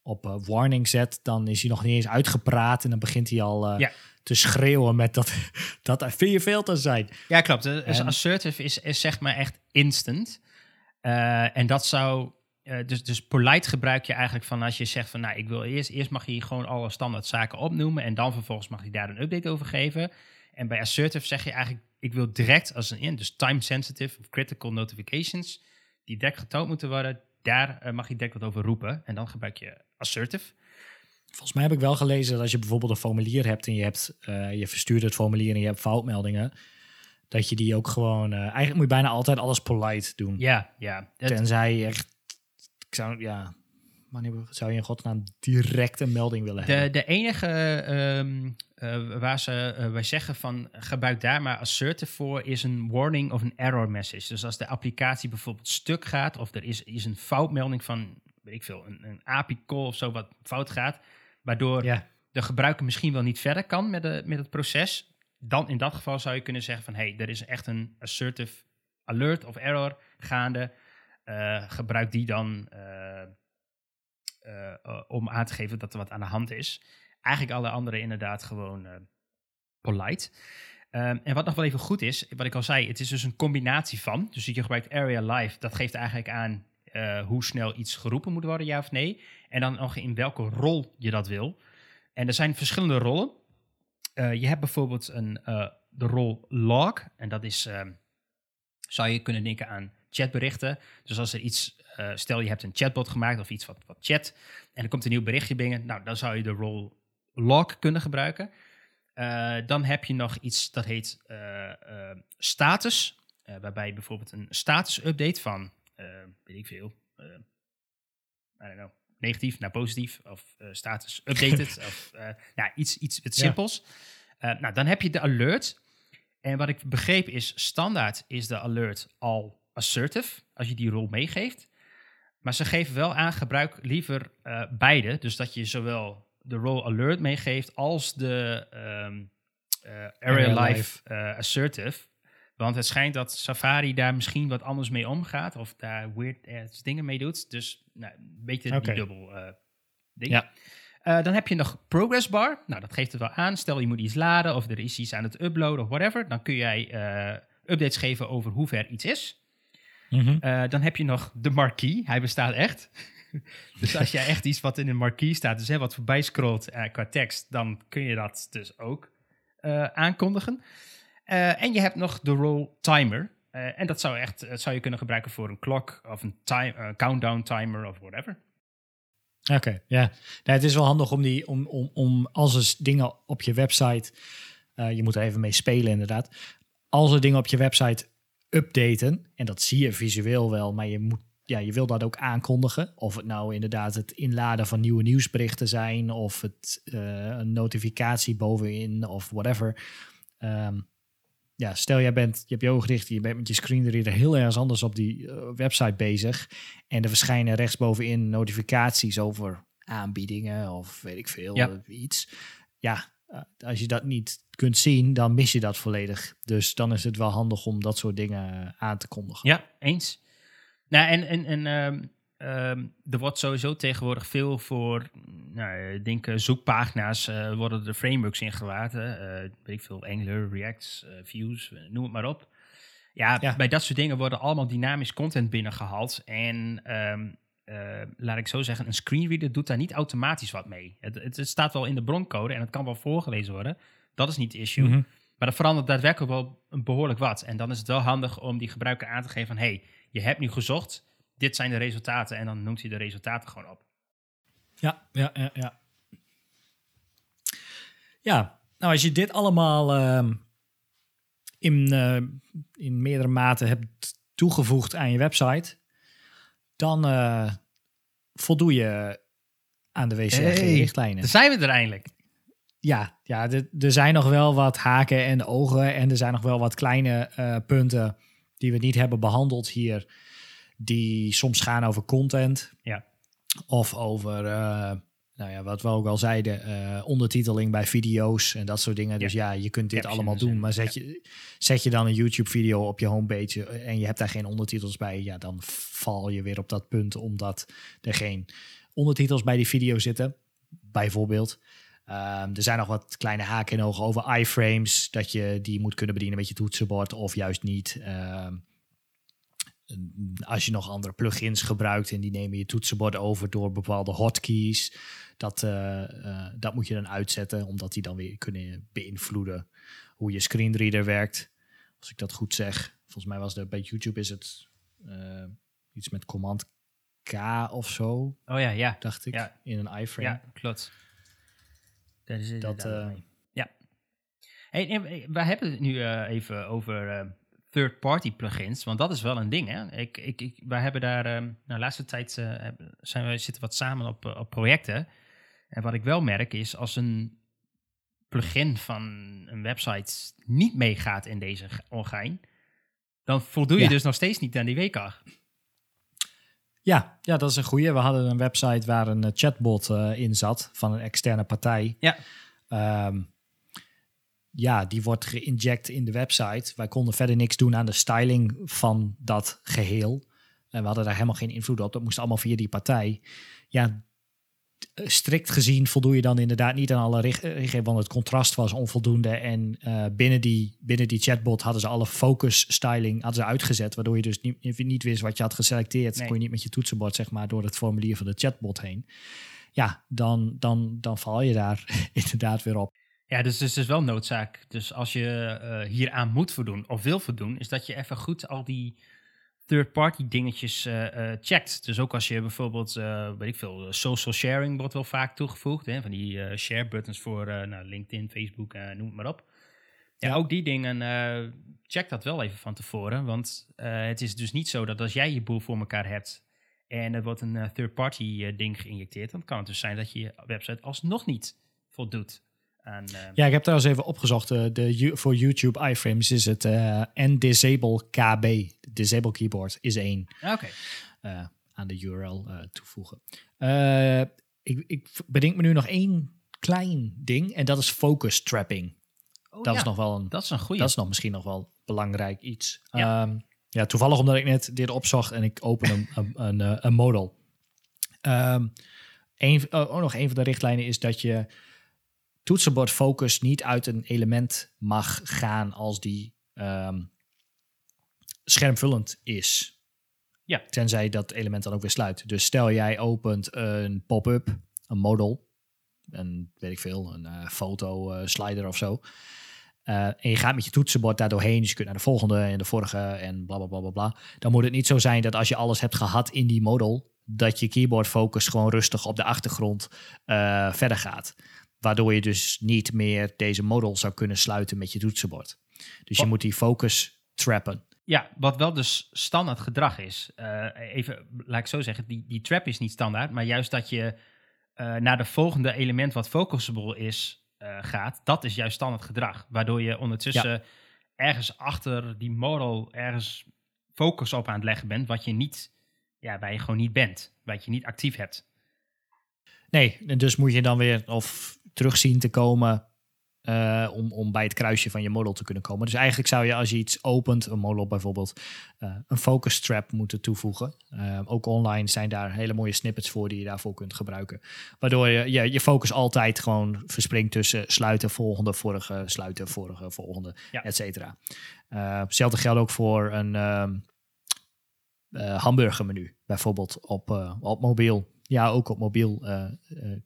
op uh, warning zet, dan is hij nog niet eens uitgepraat en dan begint hij al ja te schreeuwen met dat, dat er vier filters zijn. Ja, klopt. Dus assertive is, is zeg maar echt instant. En dat zou... Uh, dus, dus polite gebruik je eigenlijk van als je zegt van... nou, ik wil eerst, eerst mag je gewoon alle standaard zaken opnoemen... en dan vervolgens mag je daar een update over geven. En bij assertive zeg je eigenlijk... ik wil direct als een in, dus time sensitive of critical notifications... die direct getoond moeten worden... daar uh, mag je direct wat over roepen. En dan gebruik je assertive... Volgens mij heb ik wel gelezen dat als je bijvoorbeeld een formulier hebt en je, hebt, uh, je verstuurt het formulier en je hebt foutmeldingen, dat je die ook gewoon. Uh, eigenlijk moet je bijna altijd alles polite doen. Ja, ja. Tenzij je echt. Ik zou, ja, wanneer zou je in godsnaam direct een melding willen de, hebben? De enige um, uh, waar ze uh, wij zeggen van gebruik daar maar assertive voor is een warning of een error message. Dus als de applicatie bijvoorbeeld stuk gaat of er is, is een foutmelding van, weet ik veel, een, een API call of zo wat fout gaat, Waardoor ja. de gebruiker misschien wel niet verder kan met, de, met het proces. Dan in dat geval zou je kunnen zeggen van... hey, er is echt een assertive alert of error gaande. Uh, gebruik die dan uh, uh, om aan te geven dat er wat aan de hand is. Eigenlijk alle andere inderdaad gewoon polite. Ehm, en wat nog wel even goed is, wat ik al zei, het is dus een combinatie van. Dus je gebruikt Area Live, dat geeft eigenlijk aan eh, hoe snel iets geroepen moet worden, ja of nee. En dan nog in welke rol je dat wil. En er zijn verschillende rollen. Eh, je hebt bijvoorbeeld een, eh, de rol log. En dat is, ehm, zou je kunnen denken aan chatberichten. Dus als er iets, stel je hebt een chatbot gemaakt of iets wat, wat chat. En er komt een nieuw berichtje binnen. Nou, dan zou je de rol log kunnen gebruiken. dan heb je nog iets dat heet status. waarbij bijvoorbeeld een status update van weet ik veel, I don't know, negatief naar positief of status updated of nou, iets, iets het simpels. Ja. nou, dan heb je de alert. En wat ik begreep is, standaard is de alert al assertive, als je die rol meegeeft. Maar ze geven wel aan, gebruik liever beide. Dus dat je zowel de role alert meegeeft als de um, area life assertive. Want het schijnt dat Safari daar misschien wat anders mee omgaat. Of daar weird dingen mee doet. Dus nou, een beetje okay. die dubbel ding. Ja. Uh, dan heb je nog progress bar. Nou, dat geeft het wel aan. Stel je moet iets laden of er is iets aan het uploaden of whatever. Dan kun jij uh, updates geven over hoe ver iets is. Mm -hmm. dan heb je nog de marquee. Hij bestaat echt. dus als jij echt iets wat in een marquee staat, dus hè, wat voorbij scrolt qua tekst, dan kun je dat dus ook aankondigen. Uh, en je hebt nog de roll timer. En dat zou, echt, zou je kunnen gebruiken voor een klok of een time, countdown timer of whatever. Oké, okay, ja. Yeah. het is wel handig om, die, om, om, om als er dingen op je website, je moet er even mee spelen inderdaad. Als er dingen op je website updaten, en dat zie je visueel wel, maar je, moet, ja, je wil dat ook aankondigen. Of het nou inderdaad het inladen van nieuwe nieuwsberichten zijn, of het een notificatie bovenin, of whatever. Um, ja, stel jij bent, je hebt je ogen dicht, je bent met je screenreader heel erg anders op die uh, website bezig. En er verschijnen rechtsbovenin notificaties over aanbiedingen of weet ik veel, ja. Uh, iets. Ja, als je dat niet kunt zien, dan mis je dat volledig. Dus dan is het wel handig om dat soort dingen aan te kondigen. Ja, eens. Nou, en, en, en um, Um, er wordt sowieso tegenwoordig veel voor, nou, ik denk zoekpagina's uh, worden er frameworks ingelaten. Uh, weet ik veel, Angular, React, uh, Views, noem het maar op. Ja, ja, bij dat soort dingen worden allemaal dynamisch content binnengehaald. En um, laat ik zo zeggen, een screenreader doet daar niet automatisch wat mee. Het, het, het, staat wel in de broncode en het kan wel voorgelezen worden. Dat is niet het issue. Mm -hmm. Maar dat verandert daadwerkelijk wel behoorlijk wat. En dan is het wel handig om die gebruiker aan te geven van... hey, je hebt nu gezocht dit zijn de resultaten en dan noemt hij de resultaten gewoon op. Ja, ja, ja, ja. Ja, nou als je dit allemaal uh, in, uh, in meerdere maten hebt toegevoegd aan je website, dan uh, voldoe je aan de WCAG-richtlijnen. Hey, zijn we er eindelijk. Ja, ja er zijn nog wel wat haken en ogen en er zijn nog wel wat kleine uh, punten die we niet hebben behandeld hier die soms gaan over content. Ja. Of over, uh, nou ja, wat we ook al zeiden, uh, ondertiteling bij video's en dat soort dingen. Dus ja, je kunt dit allemaal doen. Maar zet, je, zet je dan een YouTube-video op je homepage en je hebt daar geen ondertitels bij, ja, dan val je weer op dat punt omdat er geen ondertitels bij die video zitten, bijvoorbeeld. Um, er zijn nog wat kleine haken en ogen over iframes, dat je die moet kunnen bedienen met je toetsenbord of juist niet. Um, als je nog andere plugins gebruikt en die nemen je toetsenbord over door bepaalde hotkeys, dat, uh, uh, dat moet je dan uitzetten, omdat die dan weer kunnen beïnvloeden hoe je screenreader werkt. Als ik dat goed zeg. Volgens mij was er bij YouTube is het uh, iets met command K of zo. Oh ja, ja. Dacht ik. Ja. In een iframe. Ja, klopt. Dat is dat. ja. Hey, we hebben het nu even over third-party plugins, want dat is wel een ding. Hè? Ik, ik, ik, wij hebben daar, um, nou, de laatste tijd uh, zijn we zitten wat samen op, uh, op projecten. En wat ik wel merk is, als een plugin van een website niet meegaat in deze orgaan, dan voldoe je ja. dus nog steeds niet aan die WCAG. Ja, ja, dat is een goede. We hadden een website waar een chatbot uh, in zat van een externe partij. Ja. Um, ja, die wordt geïnject in de website. Wij konden verder niks doen aan de styling van dat geheel. En we hadden daar helemaal geen invloed op. Dat moest allemaal via die partij. Ja, strikt gezien voldoe je dan inderdaad niet aan alle richtlijnen, want het contrast was onvoldoende. En uh, binnen, die, binnen die chatbot hadden ze alle focus styling hadden ze uitgezet, waardoor je dus niet, niet wist wat je had geselecteerd. Nee. Kon je niet met je toetsenbord zeg maar door het formulier van de chatbot heen. Ja, dan, dan, dan val je daar inderdaad weer op. Ja, dus, dus het is wel noodzaak. Dus als je uh, hier aan moet voldoen of wil voldoen, is dat je even goed al die third-party dingetjes uh, checkt. Dus ook als je bijvoorbeeld, weet ik veel, social sharing wordt wel vaak toegevoegd. Hè, van die share buttons voor nou, LinkedIn, Facebook, noem het maar op. Ja, ook die dingen, check dat wel even van tevoren. Want het is dus niet zo dat als jij je boel voor elkaar hebt en er wordt een third-party ding geïnjecteerd, dan kan het dus zijn dat je je website alsnog niet voldoet en, uh, ja, ik heb trouwens even opgezocht. Uh, de, voor YouTube iframes is het uh, N-Disable KB. Disable keyboard is één. Ah, oké. aan de URL toevoegen. ik, ik bedenk me nu nog één klein ding. En dat is focus trapping. Oh, dat ja, is nog wel een. Dat is een goede. Dat is nog misschien nog wel belangrijk iets. Ja, um, ja toevallig omdat ik net dit opzocht en ik open een, een, een, een model. Um, een, oh, nog een van de richtlijnen is dat je toetsenbord focus niet uit een element mag gaan als die um, schermvullend is. Ja. Tenzij dat element dan ook weer sluit. Dus stel jij opent een pop-up, een model, een weet ik veel, een uh, foto uh, slider of zo. Uh, en je gaat met je toetsenbord daar doorheen, dus je kunt naar de volgende en de vorige en bla bla bla bla bla. Dan moet het niet zo zijn dat als je alles hebt gehad in die model, dat je keyboard focus gewoon rustig op de achtergrond verder gaat. Waardoor je dus niet meer deze model zou kunnen sluiten met je toetsenbord. Dus je moet die focus trappen. Ja, wat wel dus standaard gedrag is. Uh, even, laat ik zo zeggen, die, die trap is niet standaard, maar juist dat je uh, naar de volgende element wat focusable is uh, gaat, dat is juist standaard gedrag. Waardoor je ondertussen ergens achter die model ergens focus op aan het leggen bent, wat je niet, ja, waar je gewoon niet bent, wat je niet actief hebt. Nee, en dus moet je dan weer of terug zien te komen uh, om, om bij het kruisje van je model te kunnen komen. Dus eigenlijk zou je als je iets opent, een model bijvoorbeeld, uh, een focus trap moeten toevoegen. Uh, ook online zijn daar hele mooie snippets voor die je daarvoor kunt gebruiken. Waardoor je je, je focus altijd gewoon verspringt tussen sluiten, volgende, vorige, sluiten, vorige, volgende, ja. et cetera. hetzelfde geldt ook voor een hamburgermenu, bijvoorbeeld op, op mobiel. Ja, ook op mobiel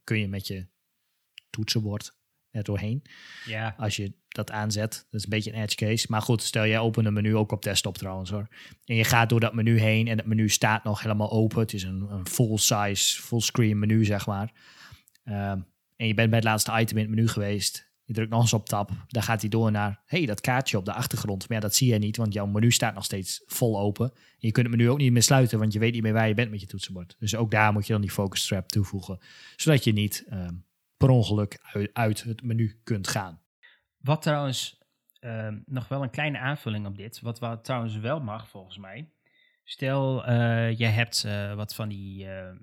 kun je met je toetsenbord er doorheen. Ja. Als je dat aanzet. Dat is een beetje een edge case. Maar goed, stel jij open een menu, ook op desktop trouwens hoor. En je gaat door dat menu heen en het menu staat nog helemaal open. Het is een, een full-size, full-screen menu zeg maar. Um, en je bent bij het laatste item in het menu geweest. Je drukt nog eens op tab. Dan gaat hij door naar, hey, dat kaartje op de achtergrond. Maar ja, dat zie je niet, want jouw menu staat nog steeds vol open. En je kunt het menu ook niet meer sluiten, want je weet niet meer waar je bent met je toetsenbord. Dus ook daar moet je dan die focus trap toevoegen. Zodat je niet... Um, per ongeluk uit, uit het menu kunt gaan. Wat trouwens uh, nog wel een kleine aanvulling op dit. Wat, wat trouwens wel mag volgens mij. Stel, uh, je hebt uh, wat van die ehm,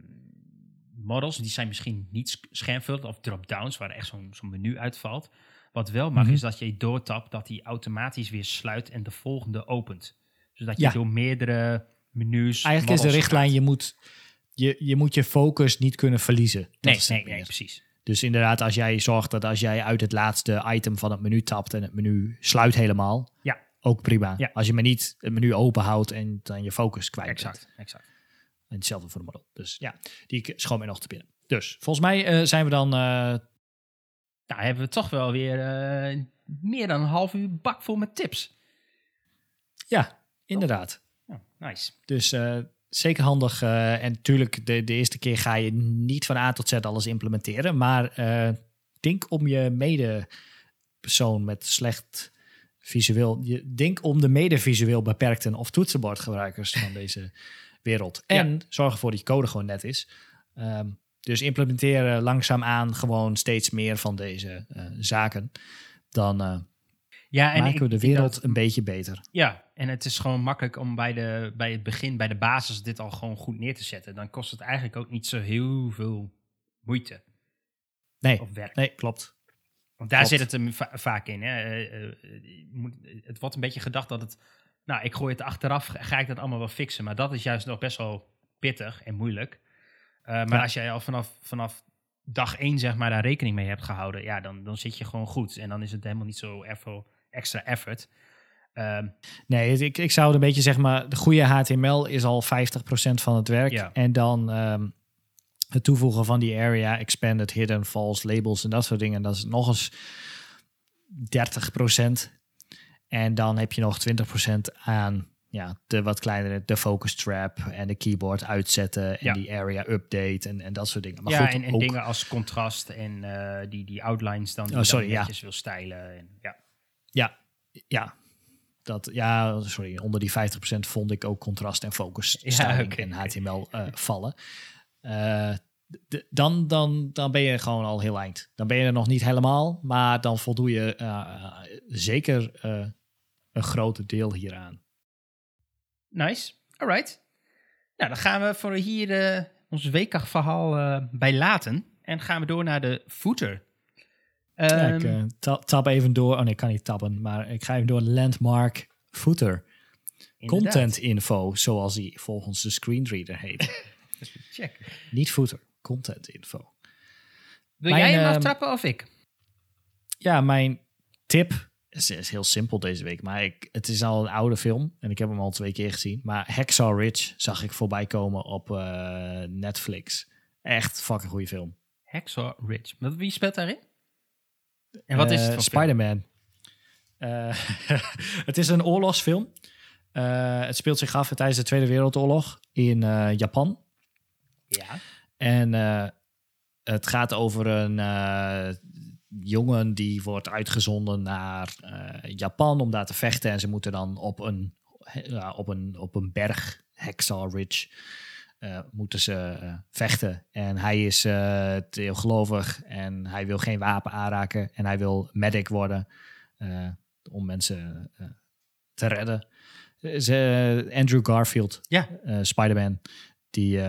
models. Die zijn misschien niet schermvullend of drop-downs waar echt zo'n zo'n menu uitvalt. Wat wel mag mm -hmm. is dat je doortapt dat die automatisch weer sluit en de volgende opent. Zodat je ja. door meerdere menus. Eigenlijk is de richtlijn, gaat. je moet je, je moet je focus niet kunnen verliezen. Dat nee, nee, nee, precies. Dus inderdaad, als jij zorgt dat als jij uit het laatste item van het menu tapt en het menu sluit helemaal, ja. ook prima. Ja. Als je maar niet het menu open houdt en dan je focus kwijt exact, bent. Exact. En hetzelfde voor de model. Dus ja, die schoon mij nog te binnen. Dus volgens mij uh, zijn we dan. Uh, nou, hebben we toch wel weer uh, meer dan een half uur bak vol met tips. Ja, inderdaad. Oh. nice. Dus zeker handig. Uh, en natuurlijk, de, de eerste keer ga je niet van A tot Z alles implementeren. Maar uh, denk om je medepersoon met slecht visueel. Je, denk om de medevisueel beperkten of toetsenbordgebruikers van deze wereld. En ja. zorg ervoor dat je code gewoon net is. Um, dus implementeren langzaamaan gewoon steeds meer van deze uh, zaken. Dan ja, en maken we de wereld dat, een beetje beter. Ja, en het is gewoon makkelijk om bij, de, bij het begin, bij de basis, dit al gewoon goed neer te zetten. Dan kost het eigenlijk ook niet zo heel veel moeite. Nee, of werk. nee klopt. Want daar klopt. zit het hem va vaak in. Hè. Uh, moet, het wordt een beetje gedacht dat het... Nou, ik gooi het achteraf, ga ik dat allemaal wel fixen. Maar dat is juist nog best wel pittig en moeilijk. Uh, maar ja. als jij al vanaf, vanaf dag één zeg maar daar rekening mee hebt gehouden, ja, dan, dan zit je gewoon goed. En dan is het helemaal niet zo erg veel extra effort. Ehm, Nee, ik, ik zou het een beetje zeg maar, de goede HTML is al 50% van het werk. Ja. En dan ehm, het toevoegen van die area, expanded, hidden, false, labels en dat soort dingen, dat is nog eens 30%. En dan heb je nog 20% aan ja, de wat kleinere, de focus trap en de keyboard uitzetten en Ja. die area update en, en dat soort dingen. Maar ja, goed, en, en ook- dingen als contrast en eh, die, die outlines dan, die Oh, sorry, dan ja. wil stijlen. En, ja. Ja, ja. Dat, ja, sorry, onder die 50% vond ik ook contrast en focus Ja, en oké. HTML eh, vallen. Eh, dan, dan, dan ben je gewoon al heel eind. Dan ben je er nog niet helemaal, maar dan voldoe je eh, zeker een grote deel hieraan. Nice, alright. Nou, dan gaan we voor hier ons WK-verhaal eh, bij laten. En gaan we door naar de footer. Ja, ik Ehm, eh, tab even door. Oh nee, ik kan niet tabben, maar ik ga even door landmark footer. inderdaad. Content info, zoals die volgens de screenreader heet. Check. niet footer, content info. Wil Mijn, jij hem ehm, aftrappen of ik? Ja, mijn tip is, is heel simpel deze week. Maar ik, het is al een oude film en ik heb hem al twee keer gezien. Maar Hacksaw Ridge zag ik voorbij komen op eh, Netflix. Echt fucking goede film. Hacksaw Ridge. Wie speelt daarin? En wat is Eh, het voor film? Spider-Man. Eh, het is een oorlogsfilm. Eh, het speelt zich af tijdens de Tweede Wereldoorlog in eh, Japan. Ja. En eh, het gaat over een eh, jongen die wordt uitgezonden naar eh, Japan om daar te vechten. En ze moeten dan op een, op een, op een berg, Hacksaw Ridge, eh, moeten ze eh, vechten. En hij is eh heel gelovig en hij wil geen wapen aanraken. En hij wil medic worden eh, om mensen eh, te redden. Ze, Andrew Garfield, Ja. eh, Spider-Man, die,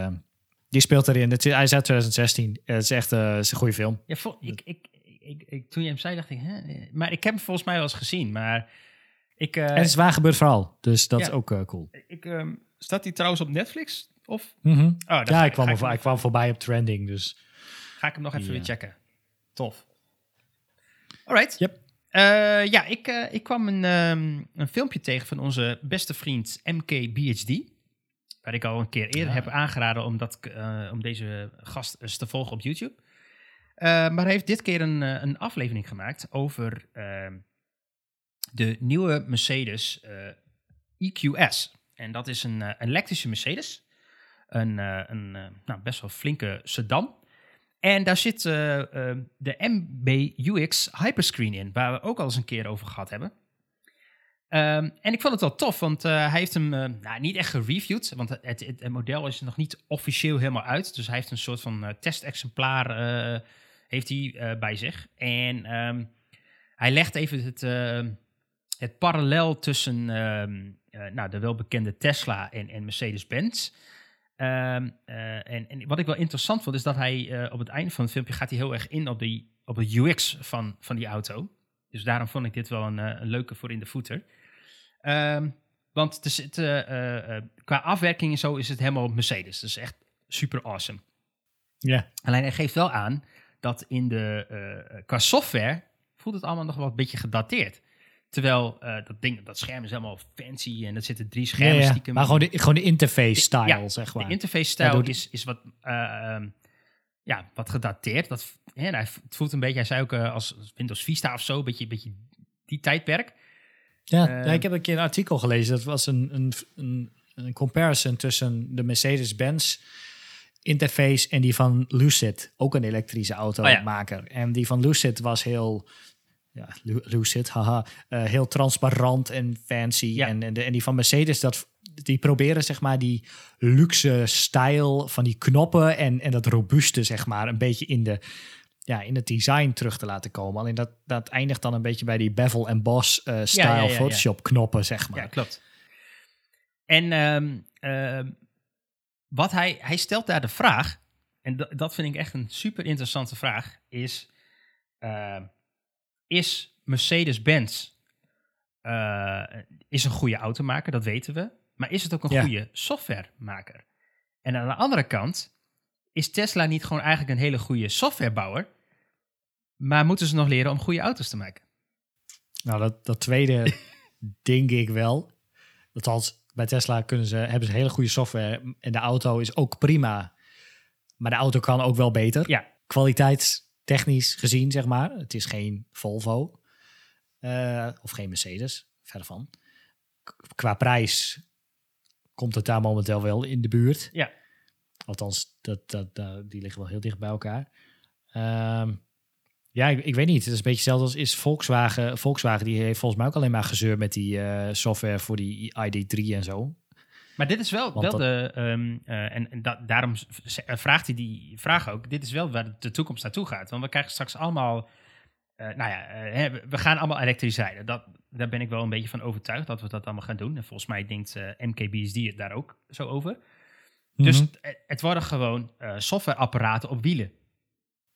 die speelt erin. Het is, hij is uit 2016. Het is echt eh, het is een goede film. ja vol- ik, ik, ik, ik, toen je hem zei, dacht ik... Hè? Maar ik heb hem volgens mij wel eens gezien. Maar ik... eh, en het is waar gebeurd verhaal, dus dat Ja. is ook eh, cool. ik ehm, staat hij trouwens op Netflix? Of Mhm. Oh, ga ja, ik- kwam, ik kwam voorbij op trending, dus ga ik hem nog even Ja. weer checken. Tof. Alright. Yep. Eh, ja, ik, eh, ik kwam een, ehm, een filmpje tegen van onze beste vriend MKBHD. Waar ik al een keer eerder heb aangeraden om, dat, eh, om deze gast eens te volgen op YouTube. Maar hij heeft dit keer een, een aflevering gemaakt over ehm, de nieuwe Mercedes EQS. En dat is een, een elektrische Mercedes. Een, eh, een eh, nou, best wel flinke sedan. En daar zit eh, de MBUX Hyperscreen in, waar we ook al eens een keer over gehad hebben. Ehm, en ik vond het wel tof, want hij heeft hem nou, niet echt gereviewd, want het, het, model is nog niet officieel helemaal uit. Dus hij heeft een soort van eh, testexemplaar heeft hij, bij zich. En ehm, hij legt even het, het parallel tussen ehm, eh, nou, de welbekende Tesla en, en Mercedes-Benz. Ehm, eh, en, en wat ik wel interessant vond, is dat hij eh, op het einde van het filmpje gaat hij heel erg in op, die, op de UX van, van die auto. Dus daarom vond ik dit wel een, eh, een leuke voor in de voeter. Ehm, want er zit, qua afwerking en zo is het helemaal Mercedes. Dus echt super awesome. ja. Alleen hij geeft wel aan dat in de, qua software voelt het allemaal nog wel een beetje gedateerd. Terwijl eh, dat ding, dat scherm is helemaal fancy en er zitten drie Ja, schermen ja. stiekem. Maar gewoon de, gewoon de interface style, Ja, zeg De maar. Ja, door die- is, is wat, eh, ehm, ja, wat gedateerd. Dat, hij, het voelt een beetje, hij zei ook eh, als Windows Vista of zo, een beetje, beetje die tijdperk. Ja, Eh, ja, ik heb een keer een artikel gelezen. Dat was een, een, een, een comparison tussen de Mercedes-Benz interface en die van Lucid, ook een elektrische automaker. En die van Lucid was heel, ja, Lu- Lucid, haha, eh, heel transparant en fancy. Ja. En, en, de, en die van Mercedes, dat, die proberen zeg maar die luxe stijl van die knoppen en, en dat robuuste zeg maar een beetje in de ja, in het design terug te laten komen. Alleen dat, dat eindigt dan een beetje bij die bevel en boss eh, style ja, ja, ja. Photoshop knoppen, zeg maar. Ja, klopt. En ehm, ehm, wat hij, hij stelt daar de vraag, en dat- dat vind ik echt een super interessante vraag, is: ehm, Is Mercedes-Benz eh, is een goede automaker, dat weten we, maar is het ook een Ja. goede softwaremaker? En aan de andere kant is Tesla niet gewoon eigenlijk een hele goede softwarebouwer? Maar moeten ze nog leren om goede auto's te maken? Nou, dat, dat tweede denk ik wel. Althans, bij Tesla kunnen ze, hebben ze hele goede software. En de auto is ook prima. Maar de auto kan ook wel beter. Ja. Kwaliteitstechnisch gezien, zeg maar. Het is geen Volvo. eh, of geen Mercedes. Verder van. Qua prijs komt het daar momenteel wel in de buurt. Ja. Althans, dat, dat, dat- die liggen wel heel dicht bij elkaar. Ehm, ja, ik, ik weet niet. Het is een beetje hetzelfde als is Volkswagen. Volkswagen die heeft volgens mij ook alleen maar gezeur met die eh, software voor die ID3 en zo. Maar dit is wel, wel dat- de. ehm, eh, en en da- daarom eh, vraagt hij die vraag ook. Dit is wel waar de toekomst naartoe gaat. Want we krijgen straks allemaal. eh, nou ja, hè, we- gaan allemaal elektrisch rijden. Dat, daar ben ik wel een beetje van overtuigd dat we dat allemaal gaan doen. En volgens mij denkt MKBSD het daar ook zo over. Dus Mhm. het, het worden gewoon softwareapparaten op wielen.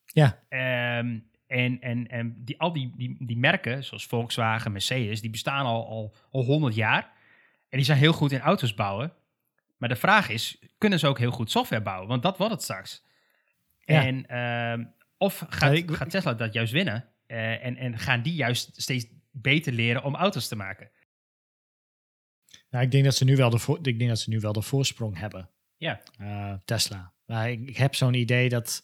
Ja. Ehm, en en, en die, al die, die, die merken, zoals Volkswagen, Mercedes, die bestaan al, al, al 100 jaar. En die zijn heel goed in auto's bouwen. Maar de vraag is, kunnen ze ook heel goed software bouwen? Want dat wordt het straks. Ja. En, ehm, of gaat, ik- gaat Tesla dat juist winnen? Eh, en, en gaan die juist steeds beter leren om auto's te maken? Nou, ik denk dat ze nu wel de, voor, ik denk dat ze nu wel de voorsprong hebben. Ja. Eh, Tesla. Maar ik, ik heb zo'n idee dat.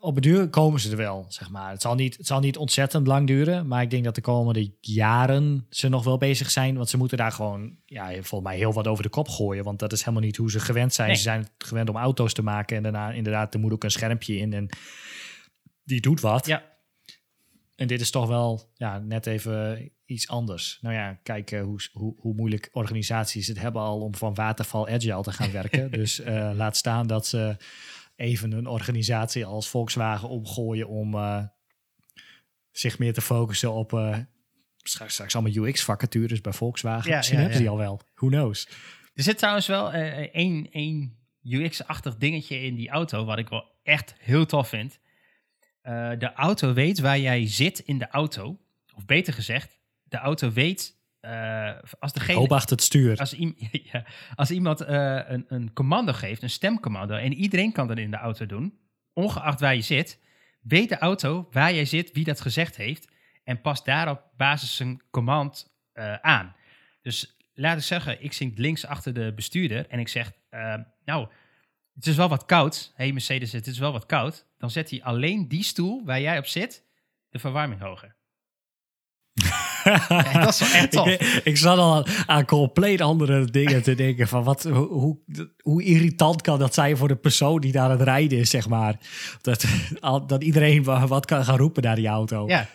Op het duur komen ze er wel, zeg maar. Het zal, niet, het zal niet ontzettend lang duren. Maar ik denk dat de komende jaren ze nog wel bezig zijn. Want ze moeten daar gewoon, ja, volgens mij heel wat over de kop gooien. Want dat is helemaal niet hoe ze gewend zijn. Nee. Ze zijn gewend om auto's te maken. En daarna, inderdaad, er moet ook een schermpje in. En die doet wat. Ja. En dit is toch wel ja, net even iets anders. Nou ja, kijk eh, hoe, hoe, hoe moeilijk organisaties het hebben al om van waterval agile te gaan werken. dus eh, laat staan dat ze even een organisatie als Volkswagen omgooien om eh, zich meer te focussen op eh, straks, straks allemaal UX-vacatures bij Volkswagen. Ja, Misschien ja, hebben ze die al wel. Who knows? Er zit trouwens wel eh, één, één UX-achtig dingetje in die auto, wat ik wel echt heel tof vind. De auto weet waar jij zit in de auto. Of beter gezegd, de auto weet eh, als degene... Hoop achter het stuur. Als, ja, als iemand eh, een, een commando geeft, een stemcommando, en iedereen kan dat in de auto doen, ongeacht waar je zit, weet de auto waar jij zit, wie dat gezegd heeft, en past daarop basis een command eh, aan. Dus laat ik zeggen, ik zit links achter de bestuurder en ik zeg, nou, het is wel wat koud. Hé hey Mercedes, het is wel wat koud. Dan zet hij alleen die stoel waar jij op zit, de verwarming hoger. Ja, dat is wel echt tof. ik, ik zat al aan, aan compleet andere dingen te denken. Van wat, hoe, hoe, irritant kan dat zijn voor de persoon die daar aan het rijden is, zeg maar. Dat, al- dat iedereen wa- wat kan gaan roepen naar die auto. Ja.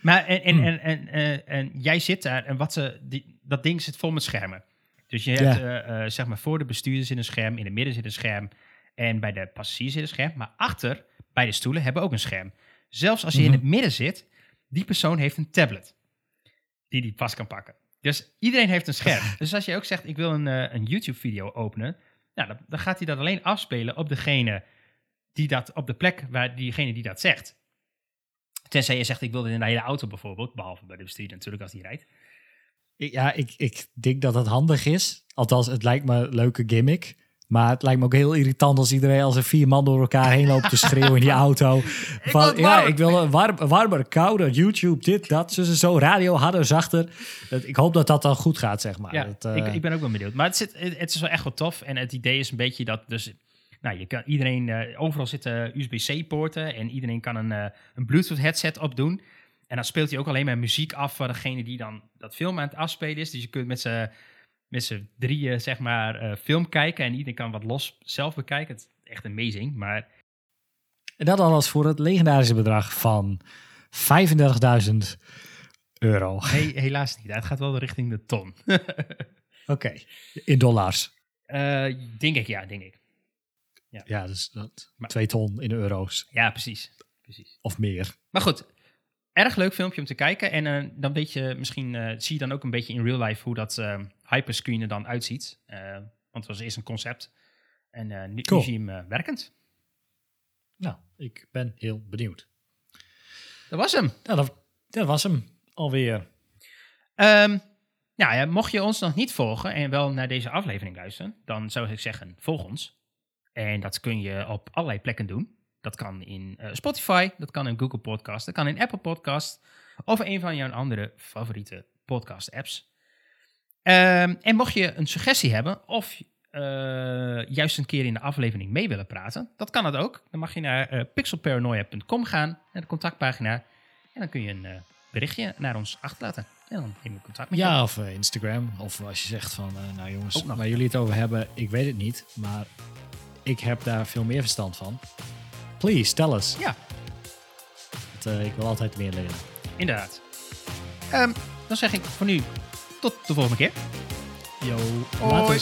Maar en, en, Hmm. en, en, en, en jij zit daar en wat ze, die, dat ding zit vol met schermen. Dus je hebt, eh, eh, zeg maar, voor de bestuurder zit een scherm, in het midden zit een scherm en bij de passagier zit een scherm. Maar achter, bij de stoelen, hebben we ook een scherm. Zelfs als je in Mhm. het midden zit, die persoon heeft een tablet die die pas kan pakken. Dus iedereen heeft een scherm. dus als je ook zegt, ik wil een, eh, een YouTube-video openen, nou, dan, dan gaat hij dat alleen afspelen op degene die dat, op de plek waar diegene die dat zegt. Tenzij je zegt, ik wil dit in de hele auto bijvoorbeeld, behalve bij de bestuurder natuurlijk als die rijdt. Ja, ik, ik denk dat het handig is. Althans, het lijkt me een leuke gimmick. Maar het lijkt me ook heel irritant als iedereen als er vier man door elkaar heen loopt te schreeuwen in die auto. Van, het ja, ik wil een warm, warmer, kouder, YouTube, dit, dat, zo, zo, radio, harder, zachter. Ik hoop dat dat dan goed gaat, zeg maar. Ja, Dat, eh, ik, ik ben ook wel benieuwd. Maar het, zit, het is wel echt wel tof. En het idee is een beetje dat dus... Nou, je kan iedereen... eh, overal zitten USB-C-poorten en iedereen kan een, eh, een Bluetooth-headset opdoen. En dan speelt hij ook alleen maar muziek af voor degene die dan dat film aan het afspelen is. Dus je kunt met z'n met z'n drieën, zeg maar, eh, film kijken. En iedereen kan wat los zelf bekijken. Het is echt amazing. Maar En dat alles voor het legendarische bedrag van 35.000 euro. he- helaas niet. Het gaat wel richting de ton. Oké, in dollars. Eh, denk ik, ja, denk ik. Ja, dus dat, Maar- twee ton in euro's Ja, precies. precies. of meer. Maar goed, erg leuk filmpje om te kijken. En eh, dan weet je, misschien eh, zie je dan ook een beetje in real life hoe dat eh, hyperscreen er dan uitziet. Want het was eerst een concept. En nu, Cool. nu zie je hem werkend. Nou, ik ben heel benieuwd. Dat was hem. Dat, dat was hem alweer. Ehm, nou ja, mocht je ons nog niet volgen en wel naar deze aflevering luisteren, dan zou ik zeggen, volg ons. En dat kun je op allerlei plekken doen. Dat kan in eh, Spotify, dat kan in Google Podcast, dat kan in Apple Podcast of een van jouw andere favoriete podcast apps. Ehm, en mocht je een suggestie hebben of eh, juist een keer in de aflevering mee willen praten, dat kan het ook. Dan mag je naar eh, pixelparanoia.com gaan, naar de contactpagina. En dan kun je een berichtje naar ons achterlaten. En dan neem ik contact met je. Ja, of Instagram. Of als je zegt van, nou jongens, waar jullie het over hebben, ik weet het niet. Maar ik heb daar veel meer verstand van. Please, tell us. Ja, Want, eh, ik wil altijd meer leren. inderdaad. Ehm, dan zeg ik voor nu tot de volgende keer. Yo, Hoi.